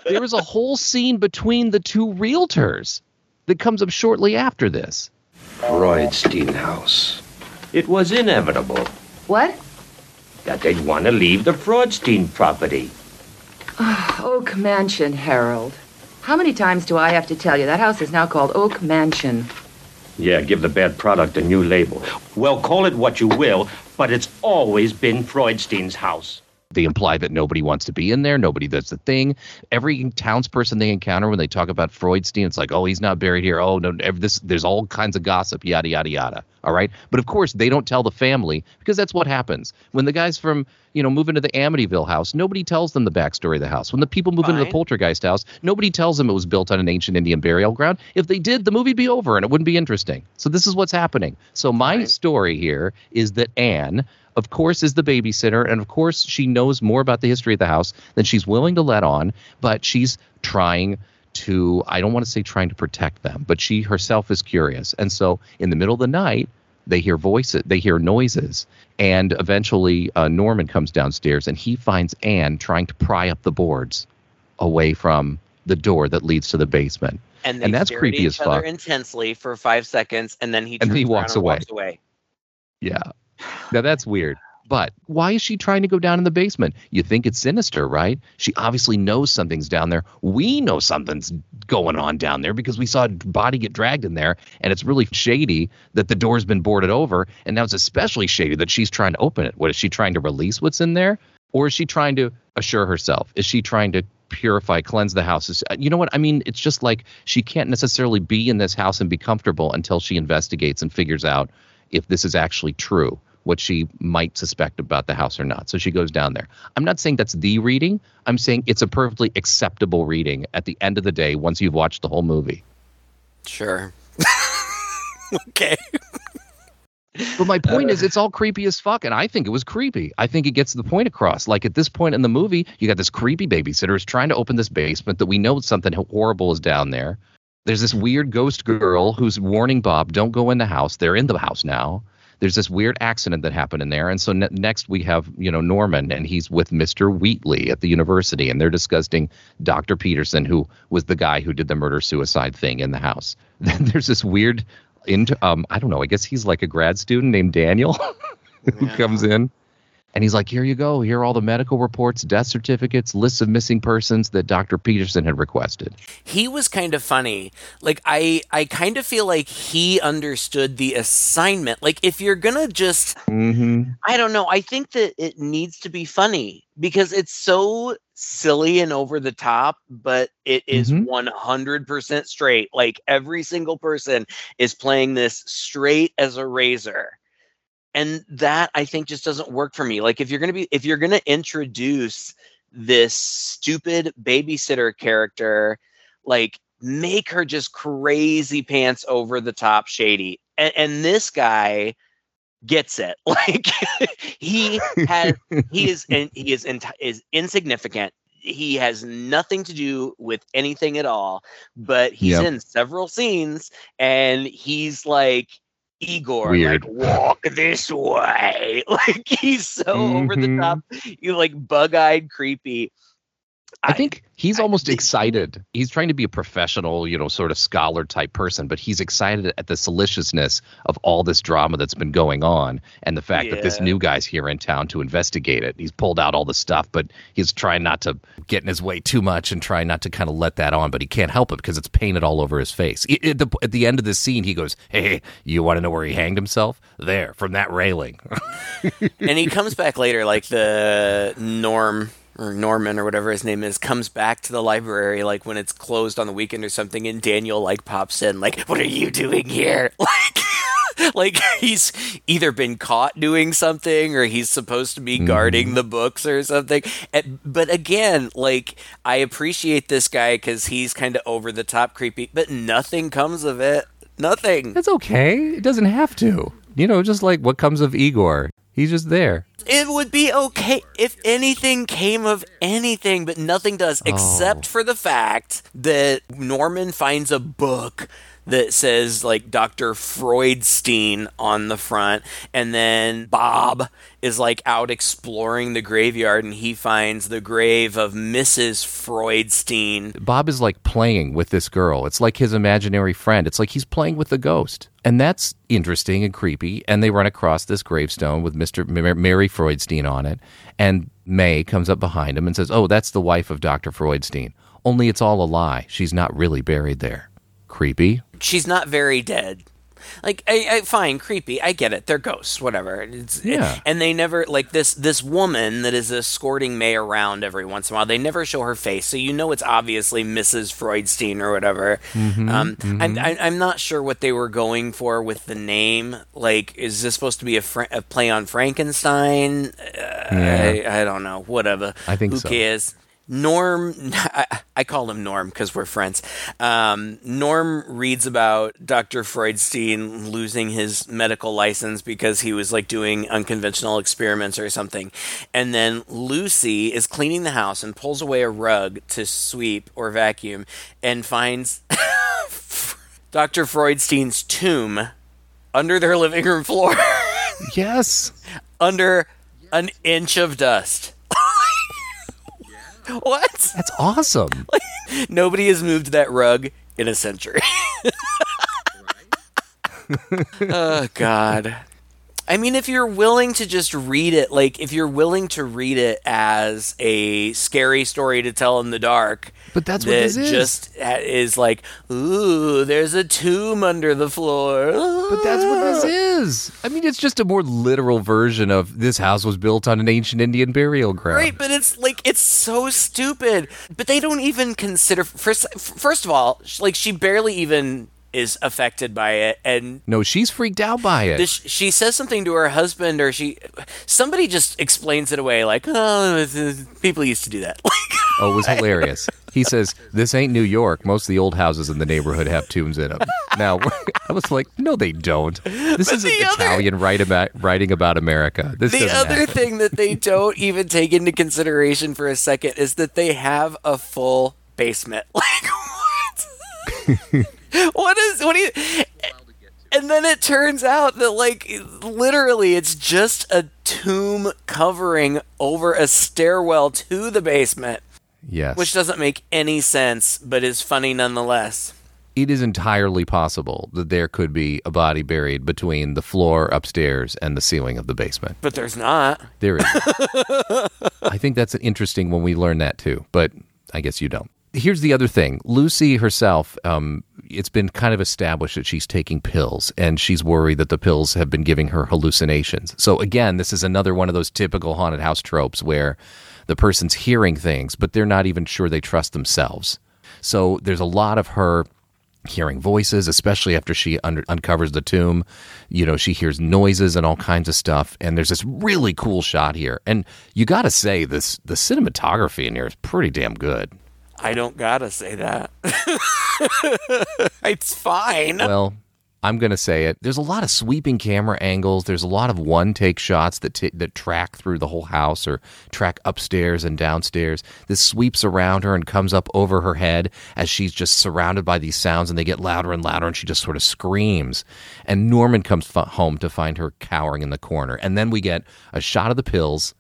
there is a whole scene between the two realtors that comes up shortly after this. Freudstein House. It was inevitable What? that they'd want to leave the Freudstein property. Oak Mansion, Harold. How many times do I have to tell you that house is now called Oak Mansion? Yeah, give the bad product a new label. Well, call it what you will, but it's always been Freudstein's house. They imply that nobody wants to be in there. Nobody does the thing. Every townsperson they encounter when they talk about Freudstein, it's like, oh, he's not buried here. Oh, no, this. There's all kinds of gossip, yada yada yada. All right, but of course they don't tell the family because that's what happens when the guys from you know move into the Amityville house. Nobody tells them the backstory of the house. When the people move into the Poltergeist house, nobody tells them it was built on an ancient Indian burial ground. If they did, the movie'd be over and it wouldn't be interesting. So this is what's happening. So my Fine. story here is that Anne of course, is the babysitter, and of course, she knows more about the history of the house than she's willing to let on. But she's trying to, I don't want to say trying to protect them, but she herself is curious. And so, in the middle of the night, they hear voices, they hear noises, and eventually, uh, Norman comes downstairs and he finds Anne trying to pry up the boards away from the door that leads to the basement. And, they And that's creepy each as other fuck. intensely for five seconds, and then he And then he walks away. Walks away. Yeah. Now that's weird. But why is she trying to go down in the basement? You think it's sinister, right? She obviously knows something's down there. We know something's going on down there because we saw a body get dragged in there, and it's really shady that the door's been boarded over. And now it's especially shady that she's trying to open it. What is she trying to release what's in there? Or is she trying to assure herself? Is she trying to purify, cleanse the house? Is- uh, You know what? I mean, it's just like she can't necessarily be in this house and be comfortable until she investigates and figures out if this is actually true, what she might suspect about the house or not. So she goes down there. I'm not saying that's the reading. I'm saying it's a perfectly acceptable reading at the end of the day once you've watched the whole movie. Sure. okay. But my point is, it's all creepy as fuck, and I think it was creepy. I think it gets the point across. Like at this point in the movie, you got this creepy babysitter who's trying to open this basement that we know something horrible is down there. There's this weird ghost girl who's warning Bob, "Don't go in the house." They're in the house now. There's this weird accident that happened in there, and so ne- next we have you know Norman, and he's with Mister Wheatley at the university, and they're discussing Doctor Peterson, who was the guy who did the murder suicide thing in the house. Then there's this weird into um I don't know, I guess he's like a grad student named Daniel who Yeah. comes in and he's like, Here you go, here are all the medical reports, death certificates, lists of missing persons that Dr. Peterson had requested. he was kind of funny. Like I I kind of feel like he understood the assignment. Like if you're going to just Mm-hmm. I don't know. I think that it needs to be funny because it's so silly and over the top, but it is Mhm. 100% straight. Like every single person is playing this straight as a razor. And that I think just doesn't work for me. Like if you're going to be if you're to introduce this stupid babysitter character, like make her just crazy pants over the top shady. And, and this guy gets it. Like he has he is and he is in, is insignificant. He has nothing to do with anything at all, but he's Yep. in several scenes and he's like Igor, Weird. like walk this way. Like he's so over the Mhm. top, you like bug-eyed creepy. I think he's almost excited. He's trying to be a professional, you know, sort of scholar type person, but he's excited at the salaciousness of all this drama that's been going on and the fact that this new guy's here in town to investigate it. He's pulled out all the stuff, but he's trying not to get in his way too much and trying not to kind of let that on, but he can't help it because it's painted all over his face. I- At the, at the end of the scene, he goes, Hey, you want to know where he hanged himself? There, from that railing. and he comes back later, like the Norm or Norman or whatever his name is, comes back to the library like when it's closed on the weekend or something, and Daniel like pops in, like, "What are you doing here?" Like, like he's either been caught doing something or he's supposed to be mm-hmm. guarding the books or something. And, but again, like I appreciate this guy because he's kind of over the top creepy, but nothing comes of it. Nothing. That's okay. It doesn't have to. You know, just like what comes of Igor. He's just there. It would be okay if anything came of anything, but nothing does, oh. except for the fact that Norman finds a book that says like Dr. Freudstein on the front, and then Bob is like out exploring the graveyard and he finds the grave of Mrs. Freudstein. Bob is like playing with this girl. It's like his imaginary friend. It's like he's playing with the ghost. And that's interesting and creepy. And they run across this gravestone with Mr. Mary Freudstein on it. And May comes up behind him and says, Oh, that's the wife of Dr. Freudstein. Only it's all a lie. She's not really buried there. Creepy. She's not very dead. Like, I, I, fine, creepy. I get it. They're ghosts, whatever. It's, Yeah. and they never like this. This woman that is escorting May around every once in a while. They never show her face, so you know it's obviously Mrs. Freudstein or whatever. Mm-hmm, um, I'm, I, I'm not sure what they were going for with the name. Like, is this supposed to be a, Fra- a play on Frankenstein? Uh, I, I don't know. Whatever. I think Who so. cares? Norm, I, I call him Norm because we're friends. Um, Norm reads about Dr. Freudstein losing his medical license because he was like doing unconventional experiments or something. And then Lucy is cleaning the house and pulls away a rug to sweep or vacuum and finds Dr. Freudstein's tomb under their living room floor Yes. under an inch of dust. what? That's awesome. Nobody has moved that rug in a century. oh God. I mean, if you're willing to just read it, like if you're willing to read it as a scary story to tell in the dark, But that's what that this is. just is like, ooh, there's a tomb under the floor. But that's what this is. I mean, it's just a more literal version of this house was built on an ancient Indian burial ground. Right, but it's like it's so stupid. But they don't even consider first. First of all, like she barely even is affected by it, and No, she's freaked out by it. this, she says something to her husband, or she somebody just explains it away, like, "Oh, people used to do that." Oh, it was hilarious. He says, "This ain't New York. Most of the old houses in the neighborhood have tombs in them." Now, I was like, "No, they don't. This the other- Italian write about, writing about America. This the other happen." thing that they don't even take into consideration for a second is that they have a full basement. Like what? What is what do you and then it turns out that like literally it's just a tomb covering over a stairwell to the basement, Yes, which doesn't make any sense but is funny nonetheless. it is entirely possible that there could be a body buried between the floor upstairs and the ceiling of the basement. But there's not. There is. I think that's interesting when we learn that too, but I guess you don't. Here's the other thing Lucy herself, um, it's been kind of established that she's taking pills and she's worried that the pills have been giving her hallucinations. So, again, this is another one of those typical haunted house tropes where the person's hearing things, but they're not even sure they trust themselves. So, there's a lot of her hearing voices, especially after she uncovers the tomb. You know, she hears noises and all kinds of stuff. And there's this really cool shot here. And you got to say, this the cinematography in here is pretty damn good. I don't gotta say that. it's fine. Well, I'm to say it. There's a lot of sweeping camera angles. There's a lot of one take shots that t- that track through the whole house or track upstairs and downstairs. This sweeps around her and comes up over her head as she's just surrounded by these sounds and they get louder and louder and she just sort of screams. And Norman comes f- home to find her cowering in the corner. And then we get a shot of the pills.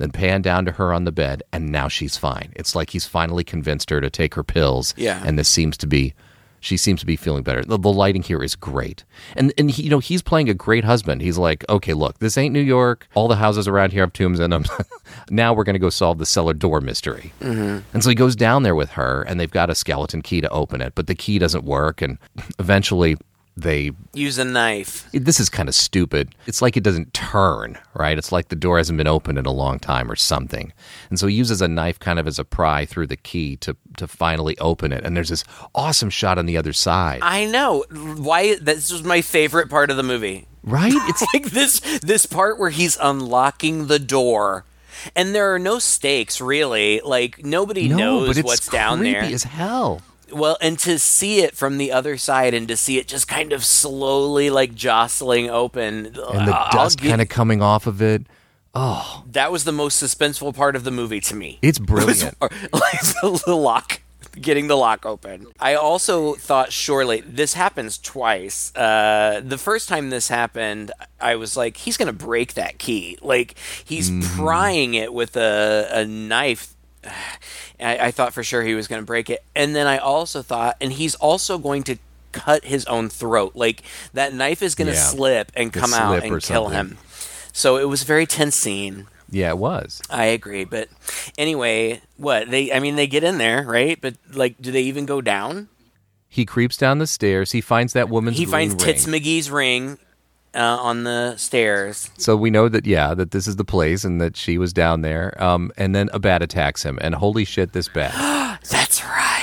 Then pan down to her on the bed, and now she's fine. It's like he's finally convinced her to take her pills. Yeah. And this seems to be she seems to be feeling better. The, the lighting here is great, and and he, you know he's playing a great husband. He's like, okay, look, this ain't New York. All the houses around here have tombs in them. now we're going to go solve the cellar door mystery. Mm-hmm. And so he goes down there with her, and they've got a skeleton key to open it, but the key doesn't work, and eventually they Use a knife. this is kind of stupid. It's like it doesn't turn, right? It's like the door hasn't been opened in a long time or something. And so he uses a knife kind of as a pry through the key to to finally open it. And there's this awesome shot on the other side. I know why. This was my favorite part of the movie. right? It's like this this part where he's unlocking the door and there are no stakes really like nobody no, knows what's down there as hell. Well and to see it from the other side and to see it just kind of slowly like jostling open And the dust kind of coming off of it. Oh, that was the most suspenseful part of the movie to me. It's was brilliant. like the, lock getting the lock open. I also thought surely this happens twice. Uh, the first time this happened i was like he's gonna break that key. Like he's prying it with a, a knife I, I thought for sure he was going to break it and then i also thought and he's also going to cut his own throat like that knife is going to Yeah. slip and come out and kill something. him so it was a very tense scene Yeah, it was. I agree, but anyway, what they? I mean, they get in there, right? But like, do they even go down? He creeps down the stairs. He finds that woman's He finds Tits. McGee's ring uh, on the stairs. So we know that yeah, that this is the place and that she was down there. Um, and then a bat attacks him, and holy shit, this bat! That's right.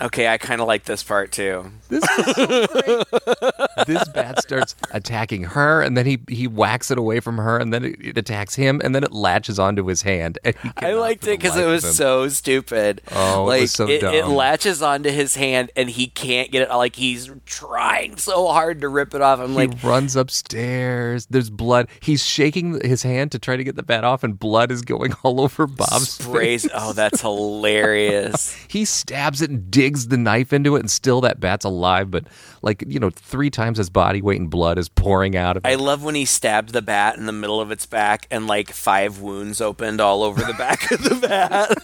Okay, I kind of like this part too. this is so great. this bat starts attacking her, and then he he whacks it away from her, and then it, it attacks him, and then it latches onto his hand. And he I liked it because it was him- so stupid. Oh, it like was so it, it latches onto his hand, and he can't get it. Like he's trying so hard to rip it off. I'm He like, runs upstairs. There's blood. He's shaking his hand to try to get the bat off, and blood is going all over Bob's sprays. face. Oh, that's hilarious. He stabs it and digs the knife into it, and still that bat's alive. But like you know, three times his body weight in blood is pouring out of it. I love when he stabbed the bat in the middle of its back and like five wounds opened all over the back of the bat.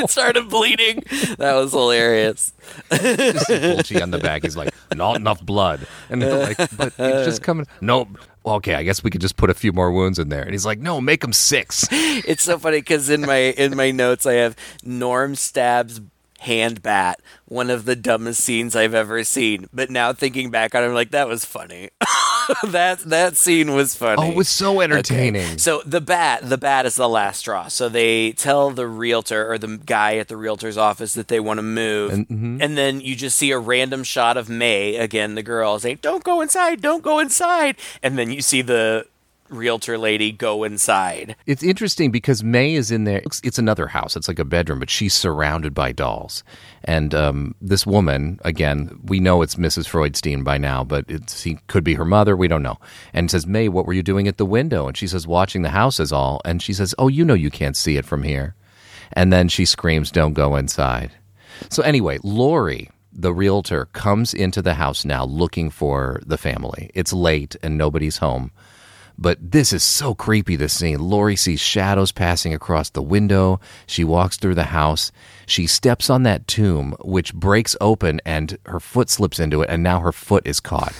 it started bleeding. That was hilarious. Just Fulci on the back. He's like, not enough blood, and they're like, but it's just coming. No, okay, I guess we could just put a few more wounds in there. And he's like, no, make them six. It's so funny because in my in my notes I have Norm stabs hand bat, one of the dumbest scenes I've ever seen. But now thinking back on it, I'm like, that was funny. that that scene was funny. Oh, it was so entertaining. So the bat, the bat is the last straw. So they tell the realtor or the guy at the realtor's office that they want to move, And- mhm. and then you just see a random shot of May again, the girl saying, "Don't go inside, don't go inside," and then you see the realtor lady go inside. It's interesting because May is in there. It's, another house. It's like a bedroom, but she's surrounded by dolls. And um, this woman, again, we know it's Mrs. Freudstein by now, but he could be her mother. We don't know. And says, May, what were you doing at the window? And she says, watching the house is all. And she says, Oh, you know you can't see it from here. And then she screams, Don't go inside. So anyway, Lori, the realtor, comes into the house now looking for the family. It's late and nobody's home. But this is so creepy, this scene. Lori sees shadows passing across the window. She walks through the house. She steps on that tomb, which breaks open, and her foot slips into it, and now her foot is caught.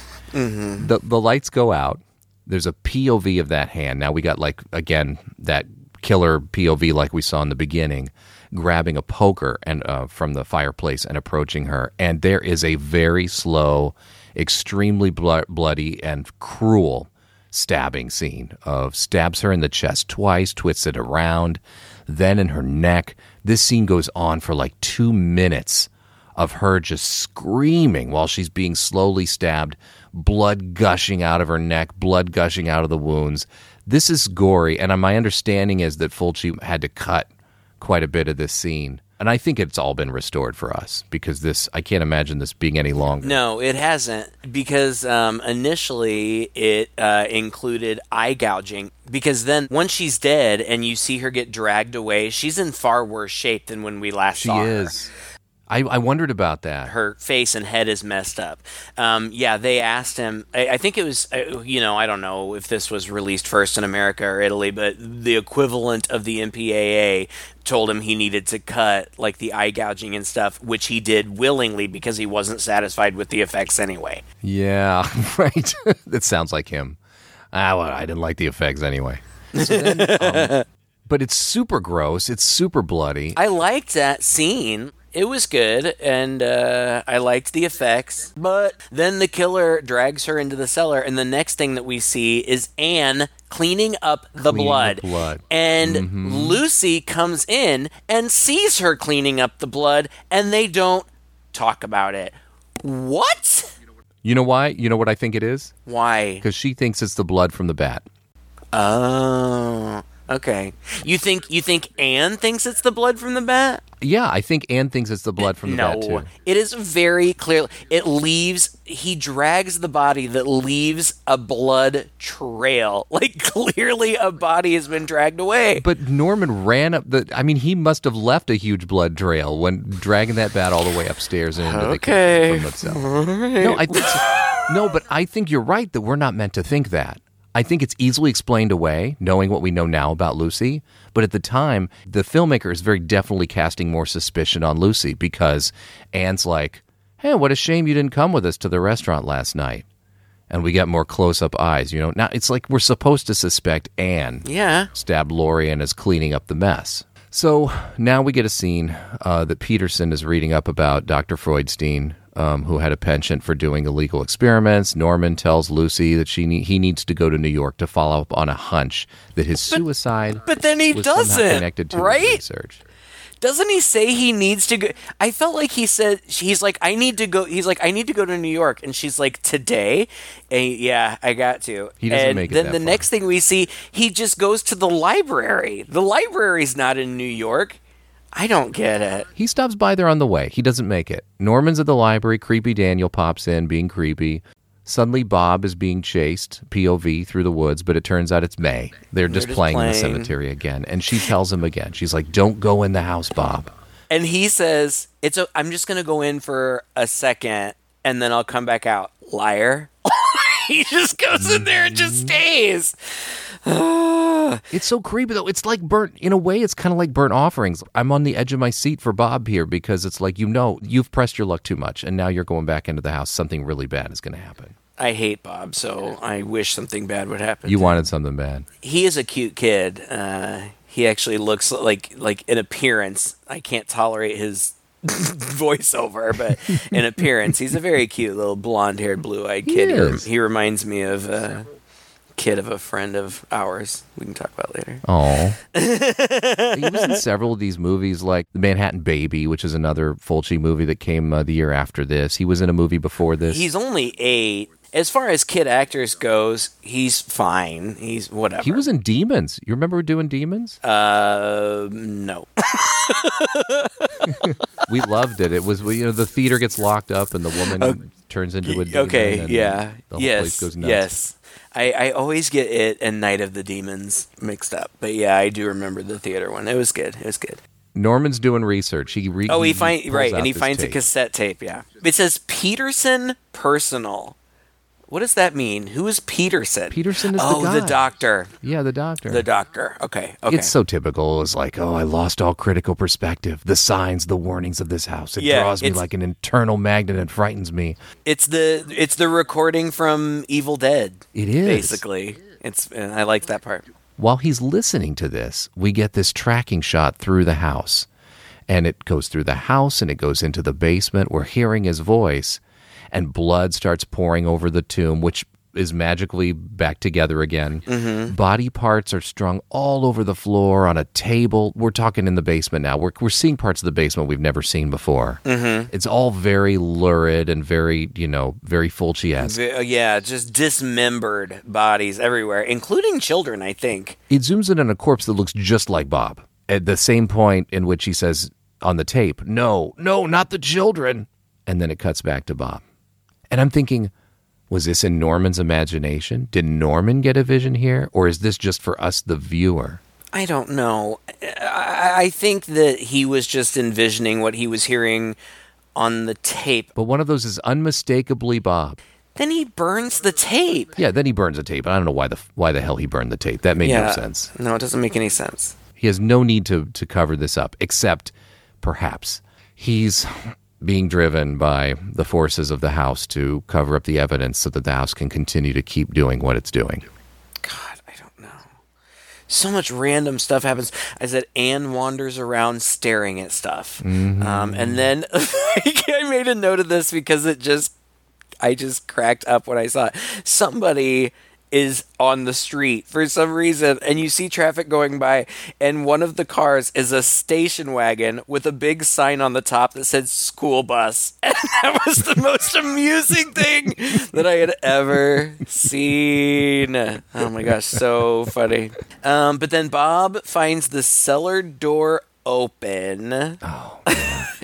The, the lights go out. There's a POV of that hand. Now we got, like, again, that killer POV like we saw in the beginning, grabbing a poker and uh, from the fireplace and approaching her. And there is a very slow, extremely blo- bloody, and cruel stabbing scene of stabs her in the chest twice, twists it around, then in her neck. This scene goes on for like two minutes of her just screaming while she's being slowly stabbed, blood gushing out of her neck, blood gushing out of the wounds. This is gory, and my understanding is that Fulci had to cut quite a bit of this scene. And I think it's all been restored for us because this, I can't imagine this being any longer. No, it hasn't because um, initially it uh, included eye gouging. Because then once she's dead and you see her get dragged away, she's in far worse shape than when we last She saw is. her. I, I wondered about that. her face and head is messed up. Um, yeah, they asked him. I, I think it was, uh, you know, I don't know if this was released first in America or Italy, but the equivalent of the MPAA told him he needed to cut like the eye gouging and stuff, which he did willingly because he wasn't satisfied with the effects anyway. Yeah, right. that sounds like him. Ah, well, I didn't like the effects anyway. So then, um, but it's super gross. It's super bloody. I liked that scene. It was good, and uh, I liked the effects. But then the killer drags her into the cellar, and the next thing that we see is Anne cleaning up the Cleaning the blood. blood. And Mhm. Lucy comes in and sees her cleaning up the blood, and they don't talk about it. What? You know why? You know what I think it is? Why? Because she thinks it's the blood from the bat. Oh, okay. You think you think Anne thinks it's the blood from the bat? Yeah, I think Anne thinks it's the blood from the no, bat too. it is very clear. It leaves. He drags the body that leaves a blood trail. Like clearly, a body has been dragged away. But Norman ran up the. I mean, he must have left a huge blood trail when dragging that bat all the way upstairs and into Okay. the kitchen from itself. No, I no, but I think you're right that we're not meant to think that. I think it's easily explained away, knowing what we know now about Lucy. But at the time, the filmmaker is very definitely casting more suspicion on Lucy because Anne's like, "Hey, what a shame you didn't come with us to the restaurant last night." And we get more close-up eyes. You know, now it's like we're supposed to suspect Anne Yeah. stabbed Lori and is cleaning up the mess. So now we get a scene uh, that Peterson is reading up about Dr. Freudstein, um, who had a penchant for doing illegal experiments. Norman tells Lucy that she ne- he needs to go to New York to follow up on a hunch that his suicide But then he doesn't, connected to right? research. Doesn't he say he needs to go? I felt like he said he's like I need to go. He's like I need to go to New York, and she's like today. And yeah, I got to. He doesn't and make it then the far. next thing we see, he just goes to the library. The library's not in New York. I don't get it. He stops by there on the way. He doesn't make it. Norman's at the library. Creepy Daniel pops in, being creepy. Suddenly, Bob is being chased, POV, through the woods, but it turns out it's May. They're just, just playing in the cemetery again. And she tells him again, she's like, Don't go in the house, Bob. And he says, "It's a. I'm just gonna go in for a second, and then I'll come back out." Liar. he just goes in there and just stays. It's so creepy, though. It's like burnt, in a way, it's kind of like burnt offerings. I'm on the edge of my seat for Bob here because it's like, you know, you've pressed your luck too much, and now you're going back into the house. Something really bad is going to happen. I hate Bob, so I wish something bad would happen. You to wanted something bad. he is a cute kid. Uh, he actually looks like like in appearance. I can't tolerate his voiceover, but in appearance, he's a very cute little blonde-haired, blue-eyed kid. He, rem- he reminds me of a kid of a friend of ours. We can talk about later. Oh, he was in several of these movies, like The Manhattan Baby, which is another Fulci movie that came uh, the year after this. He was in a movie before this. He's only eight. As far as kid actors goes, he's fine. He's whatever. he was in Demons. You remember doing Demons? Uh, no. We loved it. It was you know the theater gets locked up and the woman turns into a demon. okay, and yeah, the whole yes, place goes nuts. yes. I, I always get it and Night of the Demons mixed up, but yeah, I do remember the theater one. It was good. It was good. Norman's doing research. He re- Oh, he find pulls right, and he finds a cassette tape. Yeah, it says Peterson Personal. What does that mean? Who is Peterson? Peterson is the oh, the, guy. doctor. Yeah, the doctor. The doctor. Okay. Okay. It's so typical. It's like, oh, I lost all critical perspective. The signs, the warnings of this house. It Yeah, draws me like an internal magnet and frightens me. It's the it's the recording from Evil Dead. It is. basically. It's and I like that part. While he's listening to this, we get this tracking shot through the house. And it goes through the house and it goes into the basement. We're hearing his voice, and blood starts pouring over the tomb, which is magically back together again. Body parts are strung all over the floor on a table. We're talking in the basement now. We're, we're seeing parts of the basement we've never seen before. Mm-hmm. It's all very lurid and very, you know, very Fulci esque. Yeah, just dismembered bodies everywhere, including children. I think. it zooms in on a corpse that looks just like Bob. At the same point in which he says on the tape, "No, no, not the children," and then it cuts back to Bob. And I'm thinking, was this in Norman's imagination? Did Norman get a vision here, or is this just for us, the viewer? I don't know. I, think that he was just envisioning what he was hearing on the tape. But one of those is unmistakably Bob. Then he burns the tape. Yeah, then he burns the tape. I don't know why the why the hell he burned the tape. That made no sense. No, it doesn't make any sense. He has no need to to cover this up, except perhaps he's being driven by the forces of the house to cover up the evidence so that the house can continue to keep doing what it's doing. God, I don't know. So much random stuff happens. I said Anne wanders around staring at stuff, um, and then I made a note of this because it just, I just cracked up when I saw it. Somebody is on the street for some reason and you see traffic going by and one of the cars is a station wagon with a big sign on the top that said school bus. And that was the most amusing thing that i had ever seen. Oh my gosh so funny. Um, but then bob finds the cellar door open.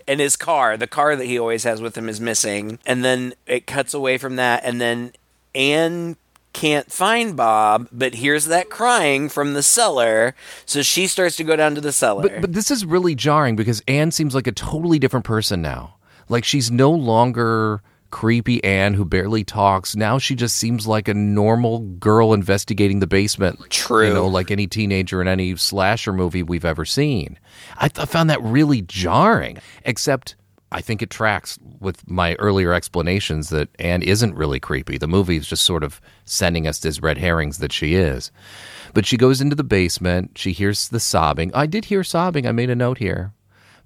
And his car the car that he always has with him is missing. And then it cuts away from that and then anne can't find Bob, but hears that crying from the cellar. So she starts to go down to the cellar. But but this is really jarring because Anne seems like a totally different person now. Like she's no longer creepy Anne who barely talks. Now she just seems like a normal girl investigating the basement. True. You know, like any teenager in any slasher movie we've ever seen. I, th- I found that really jarring. Except I think it tracks with my earlier explanations that Anne isn't really creepy. The movie is just sort of sending us these red herrings that she is. But she goes into the basement. She hears the sobbing. I did hear sobbing. I made a note here.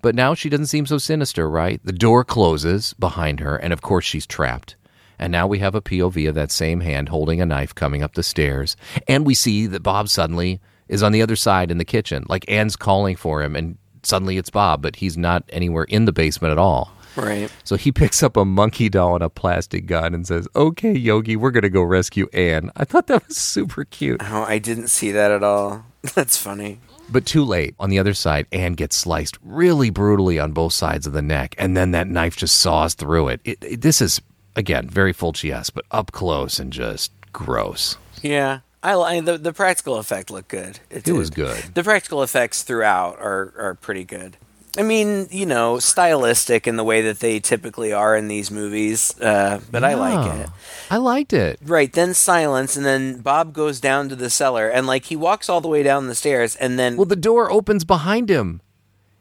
But now she doesn't seem so sinister, right? The door closes behind her, and of course she's trapped. And now we have a POV of that same hand holding a knife coming up the stairs. And we see that Bob suddenly is on the other side in the kitchen. Like Anne's calling for him, and suddenly it's Bob, but he's not anywhere in the basement at all. right. So he picks up a monkey doll and a plastic gun and says, Okay, Yogi, we're going to go rescue Anne. I thought that was super cute. Oh, I didn't see that at all. That's funny. But too late. On the other side, Anne gets sliced really brutally on both sides of the neck, and then that knife just saws through it. it, it this is, again, very Fulci but up close and just gross. Yeah. I li- the the practical effect looked good. It was good. The practical effects throughout are are pretty good. I mean, you know, stylistic in the way that they typically are in these movies, uh, but I like it. I liked it. Right, then silence, and then Bob goes down to the cellar, and like he walks all the way down the stairs, and then Well, the door opens behind him.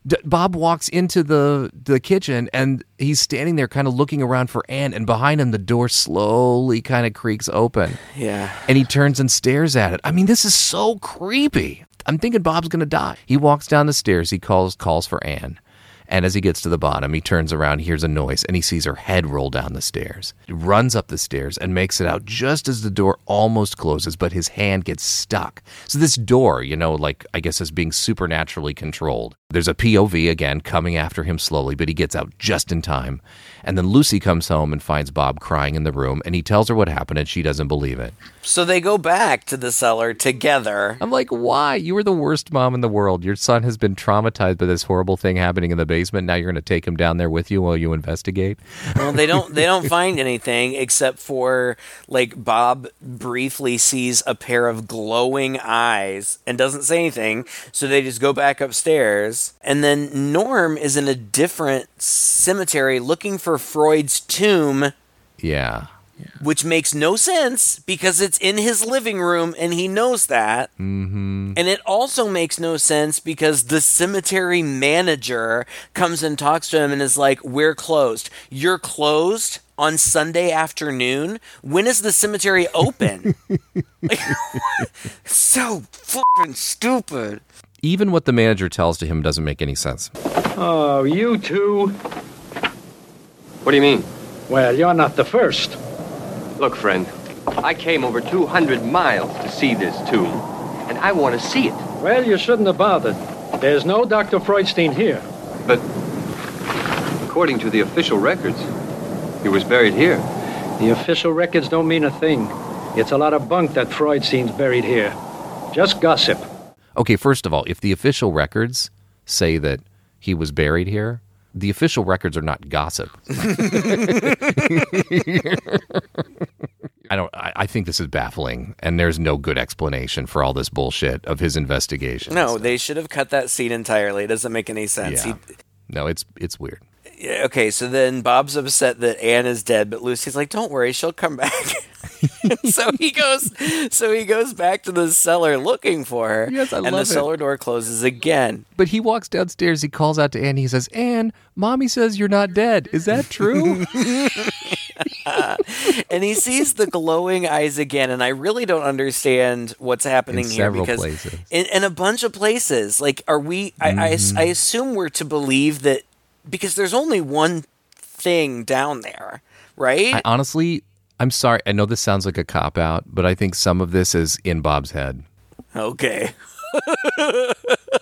D- Bob walks into the the kitchen and he's standing there, kind of looking around for Anne. And behind him, the door slowly kind of creaks open. yeah, and he turns and stares at it. I mean, this is so creepy. I'm thinking Bob's gonna die. He walks down the stairs. He calls calls for Anne, and as he gets to the bottom, he turns around, hears a noise, and he sees her head roll down the stairs. He runs up the stairs and makes it out just as the door almost closes, but his hand gets stuck. So this door, you know, like I guess is being supernaturally controlled. There's a POV again coming after him slowly, but he gets out just in time. And then Lucy comes home and finds Bob crying in the room, and he tells her what happened, and she doesn't believe it. so they go back to the cellar together. I'm like, why? You were the worst mom in the world. Your son has been traumatized by this horrible thing happening in the basement. Now you're going to take him down there with you while you investigate. Well, they don't they don't find anything except for like Bob briefly sees a pair of glowing eyes and doesn't say anything, so they just go back upstairs. And then Norm is in a different cemetery looking for Freud's tomb, Yeah. Which makes no sense because it's in his living room and he knows that. Mm-hmm. And it also makes no sense because the cemetery manager comes and talks to him and is like, We're closed. You're closed on Sunday afternoon? When is the cemetery open? like, so fucking stupid. Even what the manager tells to him doesn't make any sense. Oh, you two? What do you mean? Well, you're not the first. Look, friend, I came over 200 miles to see this tomb, and I want to see it. Well, you shouldn't have bothered. There's no Dr. Freudstein here. But according to the official records, he was buried here. The official records don't mean a thing. It's a lot of bunk that Freudstein's buried here. Just gossip. Okay, first of all, if the official records say that he was buried here, the official records are not gossip. I don't. I, I think this is baffling, and there's no good explanation for all this bullshit of his investigation. No, they should have cut that scene entirely. It doesn't make any sense. Yeah. He- No, it's it's weird. Yeah, okay, so then Bob's upset that Anne is dead, but Lucy's like, "Don't worry, she'll come back." so he goes, so he goes back to the cellar looking for her, Yes, I and the it. cellar door closes again. But he walks downstairs. He calls out to Anne. He says, "Anne, mommy says you're not dead. Is that true?" and he sees the glowing eyes again, and I really don't understand what's happening In here because places. In, in a bunch of places, like, are we? I, I Mm-hmm. I assume we're to believe that because there's only one thing down there, right? I honestly, I'm sorry. I know this sounds like a cop out, but I think some of this is in Bob's head. okay.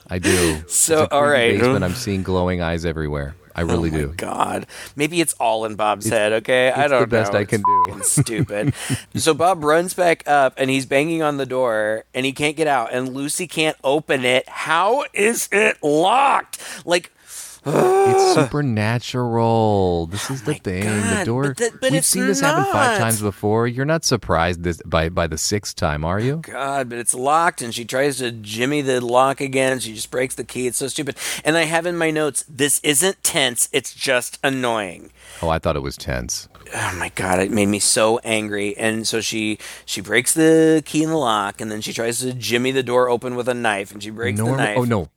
I do. So, all right. a all creepy right. basement. I'm seeing glowing eyes everywhere. I really oh my do. God, maybe it's all in Bob's head. Okay, I don't the best know. I can It's do. Stupid. so Bob runs back up and he's banging on the door and he can't get out and Lucy can't open it. How is it locked? Like. It's supernatural. This oh is the thing. the door. but th- but We've seen this happen five times before. You're not surprised this by by the sixth time, are you? Oh god, but it's locked, and she tries to jimmy the lock again. She just breaks the key. It's so stupid. And I have in my notes, this isn't tense. It's just annoying. Oh, I thought it was tense. oh my god it made me so angry and so she she breaks the key in the lock and then she tries to jimmy the door open with a knife and she breaks Norma- the knife Oh no.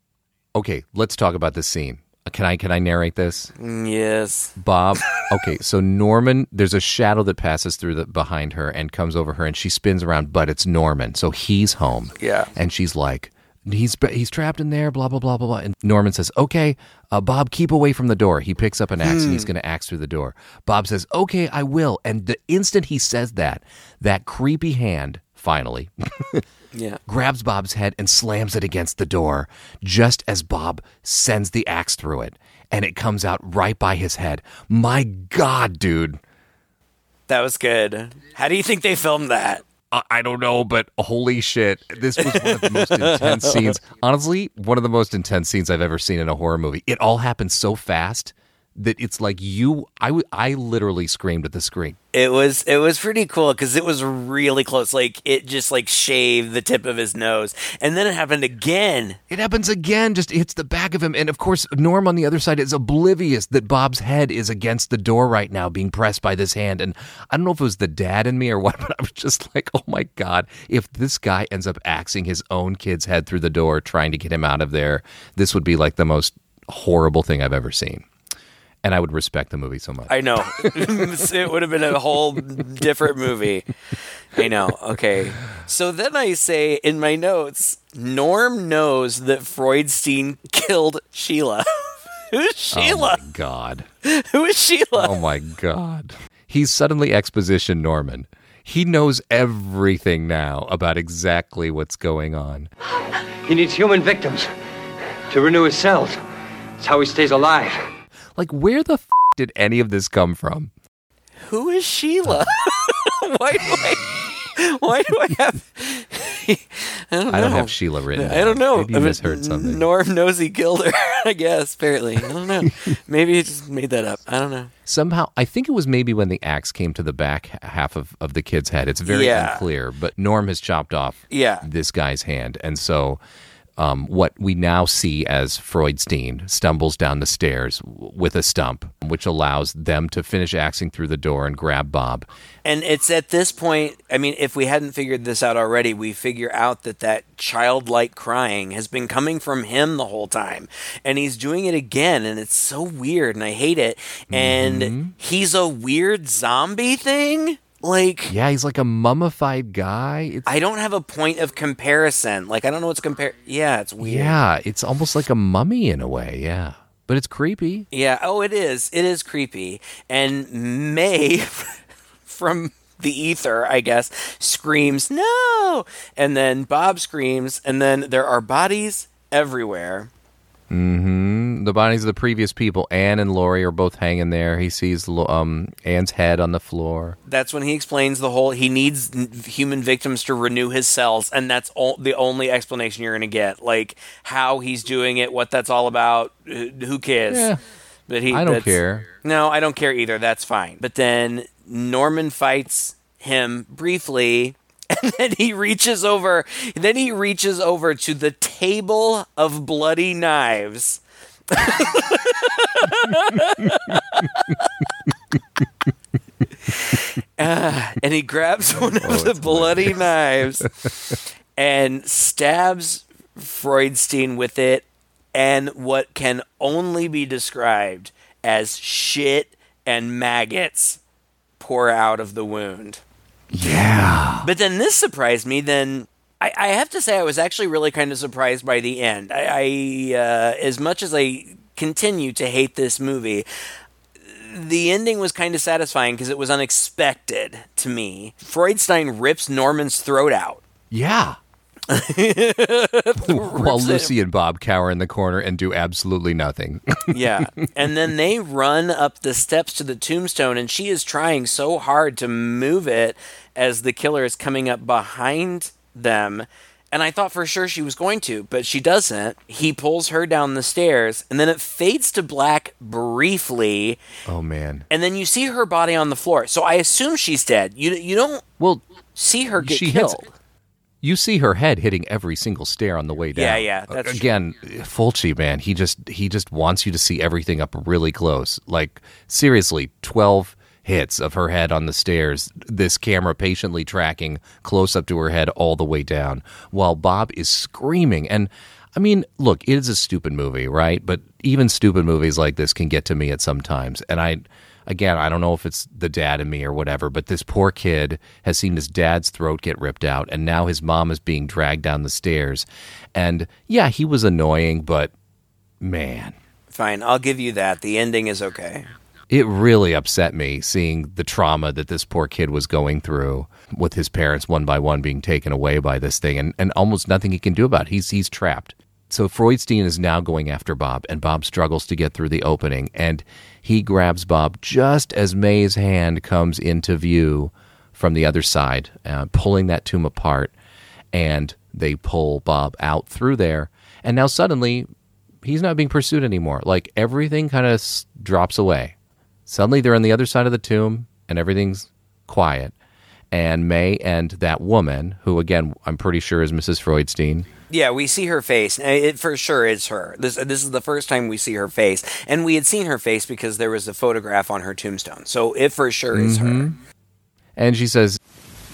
Okay, let's talk about this scene. Can I can I narrate this? Yes Bob. Okay, so Norman, there's a shadow that passes through the behind her and comes over her, and she spins around, but it's Norman, so he's home. Yeah. and she's like, he's he's trapped in there, blah blah blah blah blah. And Norman says, "Okay, uh, Bob, keep away from the door." He picks up an axe and he's going to axe through the door. Bob says, "Okay, I will." And the instant he says that, that creepy hand finally yeah grabs Bob's head and slams it against the door just as Bob sends the axe through it. And it comes out right by his head. My God, dude. that was good how do you think they filmed that I don't know, but holy shit. This was one of the most intense scenes. Honestly, one of the most intense scenes I've ever seen in a horror movie. It all happened so fast that it's like you, I, w- I literally screamed at the screen. it was it was pretty cool because it was really close like it just like shaved the tip of his nose and then it happened again It happens again, just hits the back of him. And of course, Norm on the other side is oblivious that Bob's head is against the door right now, being pressed by this hand. And I don't know if it was the dad in me or what, but I was just like, oh my God, if this guy ends up axing his own kid's head through the door, trying to get him out of there, this would be like the most horrible thing I've ever seen. And I would respect the movie so much. I know. it would have been a whole different movie. I know. Okay. So then I say in my notes, Norm knows that Freudstein killed Sheila. Who's Oh Sheila? my God. Who is Sheila? Oh my God. He's suddenly exposition Norman. He knows everything now about exactly what's going on. He needs human victims to renew his cells. It's how he stays alive. Like, where the f- did any of this come from? Who is Sheila? why do I? Why do I have? I don't know. I don't have Sheila written. I don't know. Maybe you I mean, misheard something. Norm killed her. I guess. Apparently, I don't know. Maybe he just made that up. I don't know. Somehow, I think it was maybe when the axe came to the back half of, of the kid's head. It's very Yeah. unclear, but Norm has chopped off Yeah. this guy's hand. And so, um, what we now see as Freudstein stumbles down the stairs with a stump, which allows them to finish axing through the door and grab Bob. And it's at this point, I mean, if we hadn't figured this out already, we figure out that that childlike crying has been coming from him the whole time. And he's doing it again, and it's so weird, and I hate it. And Mm-hmm. he's a weird zombie thing? Like, Yeah, he's like a mummified guy. It's, I don't have a point of comparison. Like, I don't know what's compare. Yeah, it's weird. yeah, it's almost like a mummy in a way. Yeah, but it's creepy. Yeah. Oh, it is. It is creepy. And May, from the ether, I guess, screams no, and then Bob screams, and then there are bodies everywhere. Hmm The bodies of the previous people, Anne and Laurie, are both hanging there. He sees um, Anne's head on the floor. That's when he explains the whole. He needs human victims to renew his cells, and that's all, the only explanation you're going to get. Like how he's doing it, what that's all about. uh, Who cares? Yeah. But he. I don't care. No, I don't care either. That's fine. But then Norman fights him briefly and then he reaches over then he reaches over to the table of bloody knives Ah, and he grabs one of the bloody knives and stabs Freudstein with it and what can only be described as shit and maggots pour out of the wound. Yeah. But then this surprised me. Then I, I have to say I was actually really kind of surprised by the end. I, I uh, as much as I continue to hate this movie, the ending was kind of satisfying because it was unexpected to me. Freudstein rips Norman's throat out. Yeah. While Lucy and Bob cower in the corner and do absolutely nothing. yeah. And then they run up the steps to the tombstone, and she is trying so hard to move it as the killer is coming up behind them. And I thought for sure she was going to, but she doesn't. He pulls her down the stairs, and then it fades to black briefly, oh man. and then you see her body on the floor. So I assume she's dead. You you don't Well, see her get she hits killed. you see her head hitting every single stair on the way down. Yeah, yeah, that's uh, true. Again, Fulci, man, he just he just wants you to see everything up really close. Like seriously, 12 hits of her head on the stairs, this camera patiently tracking close up to her head all the way down while Bob is screaming and I mean, look, it is a stupid movie, right? But even stupid movies like this can get to me at some times. And I again, I don't know if it's the dad in me or whatever, but this poor kid has seen his dad's throat get ripped out, and now his mom is being dragged down the stairs. And yeah, he was annoying, but man, Fine, I'll give you that. The ending is okay. It really upset me seeing the trauma that this poor kid was going through with his parents one by one being taken away by this thing and, and almost nothing he can do about it. He's he's trapped. So Freudstein is now going after Bob, and Bob struggles to get through the opening, and he grabs Bob just as Mae's hand comes into view from the other side, uh, pulling that tomb apart, and they pull Bob out through there, and now suddenly he's not being pursued anymore. Like everything kind of s- drops away. Suddenly they're on the other side of the tomb and everything's quiet. And Mae and that woman, who again I'm pretty sure is Mrs. Freudstein, Yeah, we see her face. Uh, It for sure is her. This this is the first time we see her face, and we had seen her face because there was a photograph on her tombstone. So it for sure is her. and she says,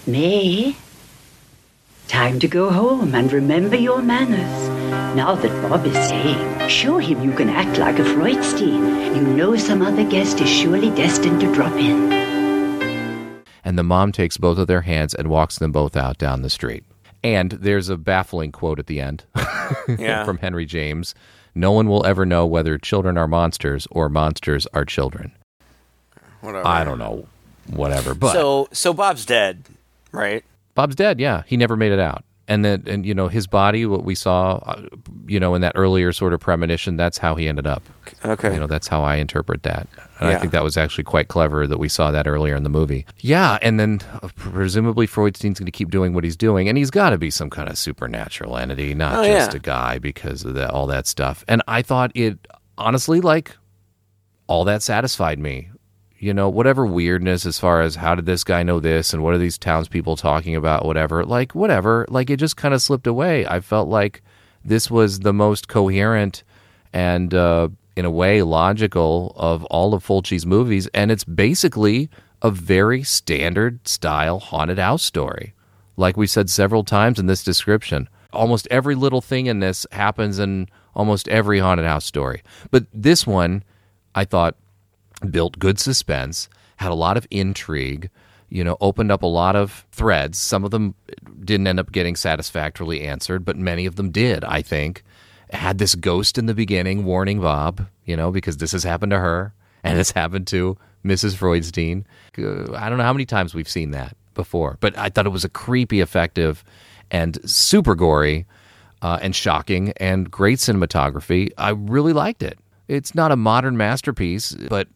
Mae, time to go home and remember your manners. Now that Bob is saying, show him you can act like a Freudstein. You know some other guest is surely destined to drop in. and the mom takes both of their hands and walks them both out down the street. And there's a baffling quote at the end Yeah. from Henry James No one will ever know whether children are monsters or monsters are children. Whatever. I don't know. Whatever. But so so Bob's dead, right? Bob's dead. Yeah, he never made it out. And then, and you know, his body, what we saw, uh, you know, in that earlier sort of premonition, that's how he ended up. Okay. You know, that's how I interpret that. And I think that was actually quite clever that we saw that earlier in the movie. Yeah, and then uh, presumably Freudstein's going to keep doing what he's doing, and he's got to be some kind of supernatural entity, not Oh, just yeah. a guy because of that, all that stuff. And I thought it honestly, like, all that satisfied me. You know, whatever weirdness as far as how did this guy know this and what are these townspeople talking about, whatever, like, whatever, like, it just kind of slipped away. I felt like this was the most coherent and, uh, in a way, logical of all of Fulci's movies. And it's basically a very standard style haunted house story. Like we said several times in this description, almost every little thing in this happens in almost every haunted house story. But this one, I thought, built good suspense, had a lot of intrigue, you know, opened up a lot of threads. Some of them didn't end up getting satisfactorily answered, but many of them did, I think. Had this ghost in the beginning warning Bob, you know, because this has happened to her and it's happened to Mrs. Freudstein. Uh, I don't know how many times we've seen that before, but I thought it was a creepy, effective, and super gory uh, and shocking and great cinematography. I really liked it. It's not a modern masterpiece, but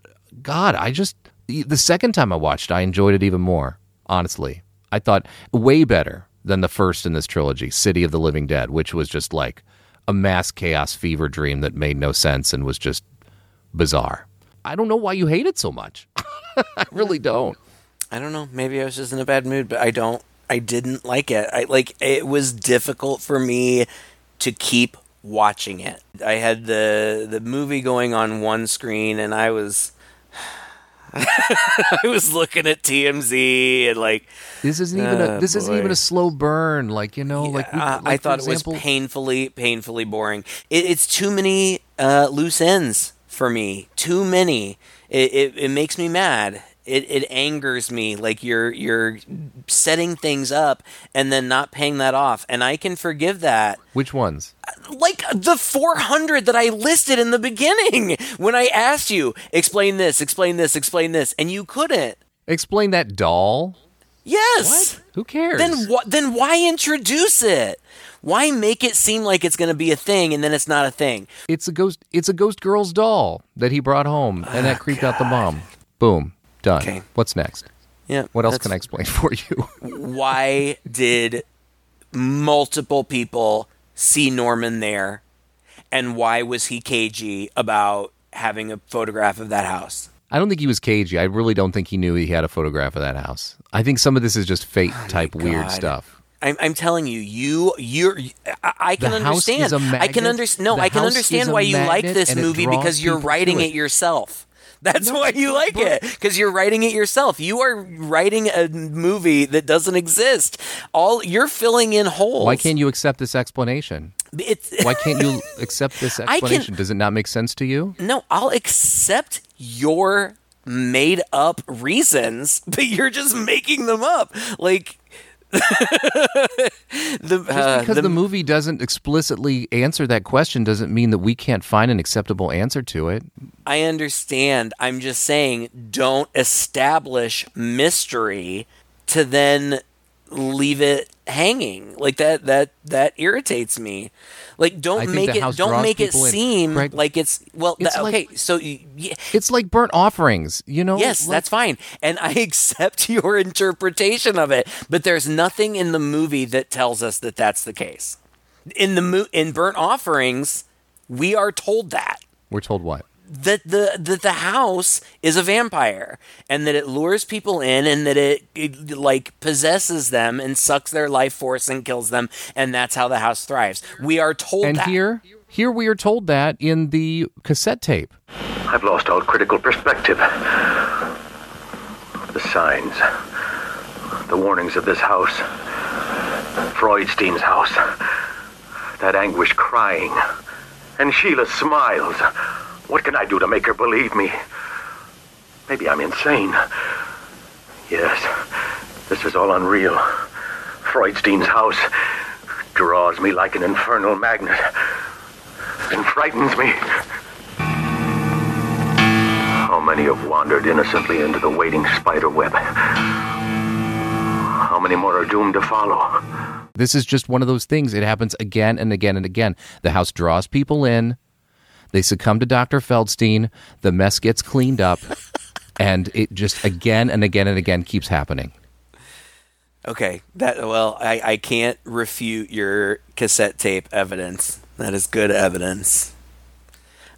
God, I just the second time I watched, I enjoyed it even more. Honestly, I thought way better than the first in this trilogy, City of the Living Dead, which was just like a mass chaos fever dream that made no sense and was just bizarre. I don't know why you hate it so much. I really don't. I don't know. Maybe I was just in a bad mood, but I don't. I didn't like it. I like it was difficult for me to keep watching it. I had the the movie going on one screen, and I was. I was looking at TMZ and like This isn't even Uh, a this isn't even a slow burn. Like you know, like, we, uh, like I thought example, it was painfully, painfully boring. It, it's too many uh, loose ends for me. Too many. It, it, it makes me mad. It, it angers me. Like you're you're setting things up and then not paying that off, and I can forgive that. Which ones? Like the 400 that I listed in the beginning when I asked you explain this, explain this, explain this, and you couldn't. Explain that doll. Yes. Who cares? Then what? Then why introduce it? Why make it seem like it's going to be a thing and then it's not a thing? It's a ghost. It's a ghost girl's doll that he brought home, and that creeped out the mom. Boom, done. Okay. What's next? Yeah. What else can I explain for you? Why did multiple people see Norman there, and why was he cagey about having a photograph of that house? I don't think he was cagey. I really don't think he knew he had a photograph of that house. I think some of this is just fate oh type weird stuff. I'm, I'm telling you, you, you're. I, I can understand. I can understand. No, The I can understand why you like this movie because you're writing it. it yourself. That's why you like it because you're writing it yourself. You are writing a movie that doesn't exist. All you're filling in holes. Why can't you accept this explanation? It's, Why can't you accept this I can- explanation? Does it not make sense to you? no, I'll accept your made up reasons, but you're just making them up. Like the Just uh, because the, movie doesn't explicitly answer that question doesn't mean that we can't find an acceptable answer to it. I understand. I'm just saying, don't establish mystery to then leave it hanging like that. That that irritates me. Like, don't make it. Don't make it in. seem like it's well. it's like- okay, so y- y- It's like burnt offerings, you know? yes, Like- that's fine, and I accept your interpretation of it. But there's nothing in the movie that tells us that that's the case. In the mo- in burnt offerings, we are told that We're told what? That the that the house is a vampire and that it lures people in and that it, it like possesses them and sucks their life force and kills them and that's how the house thrives. We are told And that. here, here we are told that in the cassette tape. I've lost all critical perspective. The signs, the warnings of this house, Freudstein's house, that anguish crying, and Sheila smiles. What can I do to make her believe me? Maybe I'm insane. Yes, this is all unreal. Freudstein's house draws me like an infernal magnet and frightens me. How many have wandered innocently into the waiting spider web? How many more are doomed to follow? This is just one of those things. It happens again and again and again. The house draws people in. They succumb to Dr. Feldstein. The mess gets cleaned up. and it just again and again and again keeps happening. Okay, that well, I I can't refute your cassette tape evidence. That is good evidence.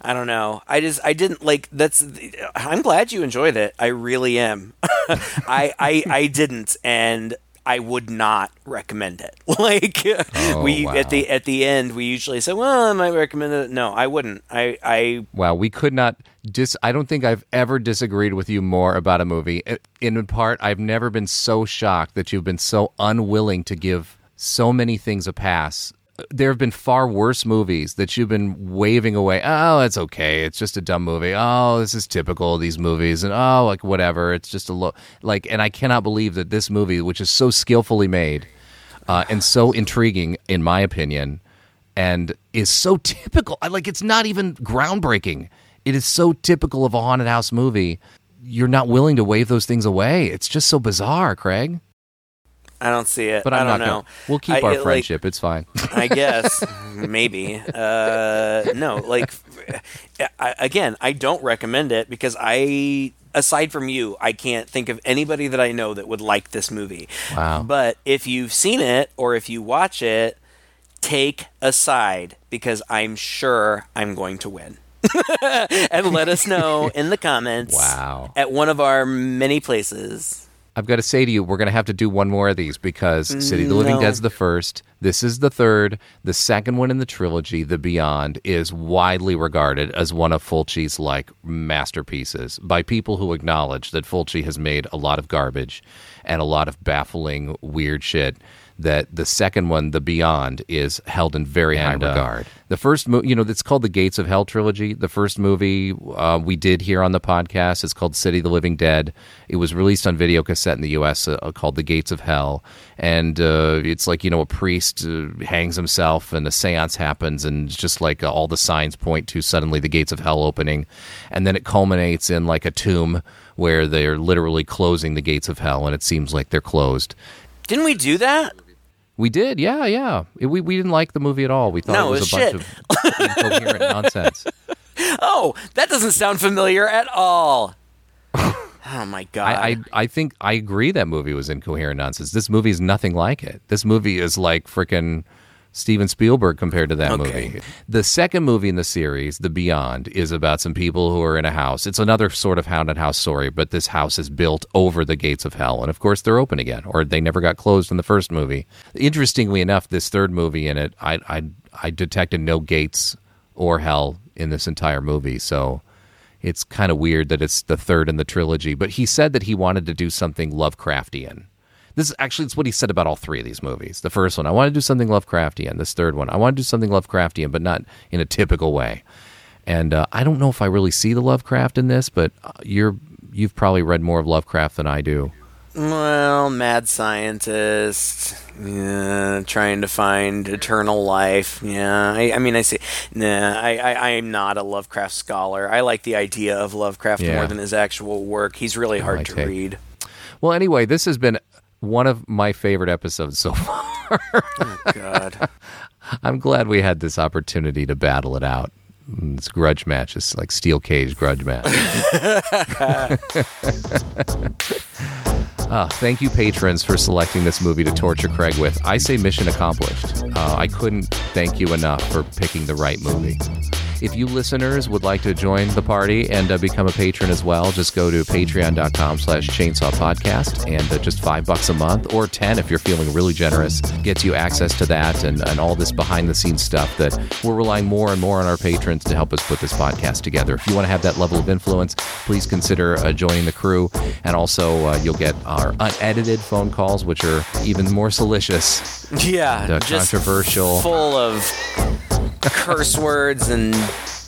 I don't know. I just I didn't like that's I'm glad you enjoyed it. I really am. I I I didn't and I would not recommend it. Like oh, we wow. at the at the end we usually say, "Well, I might recommend it." No, I wouldn't. I I Wow, we could not dis I don't think I've ever disagreed with you more about a movie. In part, I've never been so shocked that you've been so unwilling to give so many things a pass. There have been far worse movies that you've been waving away. Oh, it's okay. It's just a dumb movie. Oh, this is typical of these movies. And oh, like whatever. It's just a low like and I cannot believe that this movie, which is so skillfully made uh, and so intriguing in my opinion, and is so typical. Like it's not even groundbreaking. It is so typical of a haunted house movie. You're not willing to wave those things away. It's just so bizarre, Craig. I don't see it. But I I'm don't not know. gonna. We'll keep I- our it, like, friendship. it's fine. I guess maybe. Uh, no, like I, again, I don't recommend it because I, aside from you, I can't think of anybody that I know that would like this movie. Wow. But if you've seen it or if you watch it, take a side because I'm sure I'm going to win. and let us know in the comments Wow. at one of our many places. I've got to say to you, we're going to have to do one more of these because mm, City of the Living No. Dead's the first. This is the third. The second one in the trilogy, The Beyond, is widely regarded as one of Fulci's like masterpieces by people who acknowledge that Fulci has made a lot of garbage and a lot of baffling, weird shit. That the second one, The Beyond, is held in very high And, uh, regard. The first movie, you know, it's called the Gates of Hell trilogy. The first movie uh, we did here on the podcast is called City of the Living Dead. It was released on video cassette in the U.S. Uh, called The Gates of Hell, and uh, it's like you know a priest uh, hangs himself and a séance happens, and it's just like uh, all the signs point to suddenly the gates of hell opening, and then it culminates in like a tomb where they're literally closing the gates of hell, and it seems like they're closed. Didn't we do that? We did, yeah, yeah. We we didn't like the movie at all. We thought No, it it was a was bunch of incoherent nonsense. Oh, that doesn't sound familiar at all. oh my god. I, I I think I agree that movie was incoherent nonsense. This movie is nothing like it. This movie is like freaking Steven Spielberg compared to that Okay. movie. The second movie in the series, The Beyond, is about some people who are in a house. It's another sort of haunted house story, but this house is built over the gates of hell, and of course they're open again, or they never got closed in the first movie. Interestingly enough, this third movie in it, I I I detected no gates or hell in this entire movie, so it's kind of weird that it's the third in the trilogy. But he said that he wanted to do something Lovecraftian. This is actually it's what he said about all three of these movies. The first one, I want to do something Lovecraftian. This third one, I want to do something Lovecraftian, but not in a typical way. And uh, I don't know if I really see the Lovecraft in this, but uh, you're you've probably read more of Lovecraft than I do. Well, mad scientist, yeah, trying to find eternal life. Yeah, I, I mean, I say, nah, I, I, am not a Lovecraft scholar. I like the idea of Lovecraft Yeah. more than his actual work. He's really hard my to take. read. Well, anyway, this has been one of my favorite episodes so far. God. I'm glad we had this opportunity to battle it out. Mm, This grudge match is like steel cage grudge match. Ah, thank you, patrons, for selecting this movie to torture Craig with. I say mission accomplished. Uh, I couldn't thank you enough for picking the right movie. If you listeners would like to join the party and uh, become a patron as well, just go to patreon.com slash chainsaw podcast and uh, just five bucks a month or 10 if you're feeling really generous gets you access to that and, and all this behind the scenes stuff that we're relying more and more on our patrons to help us put this podcast together. If you want to have that level of influence, please consider uh, joining the crew. And also, uh, you'll get our unedited phone calls, which are even more salacious. Yeah, The just controversial. full of curse words and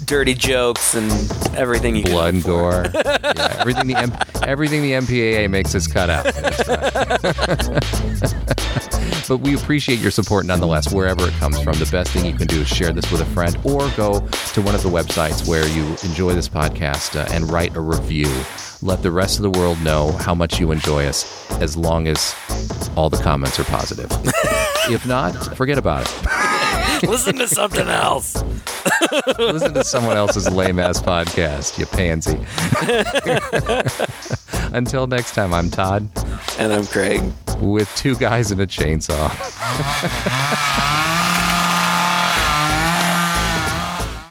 dirty jokes and everything you blood and gore. yeah, everything the M- everything the MPAA makes us cut out. but we appreciate your support nonetheless, wherever it comes from. The best thing you can do is share this with a friend, or go to one of the websites where you enjoy this podcast uh, and write a review. Let the rest of the world know how much you enjoy us, as long as all the comments are positive. if not, forget about it. Listen to something else. Listen to someone else's lame ass podcast, you pansy. Until next time, I'm Todd. And I'm Craig. With two guys and a chainsaw.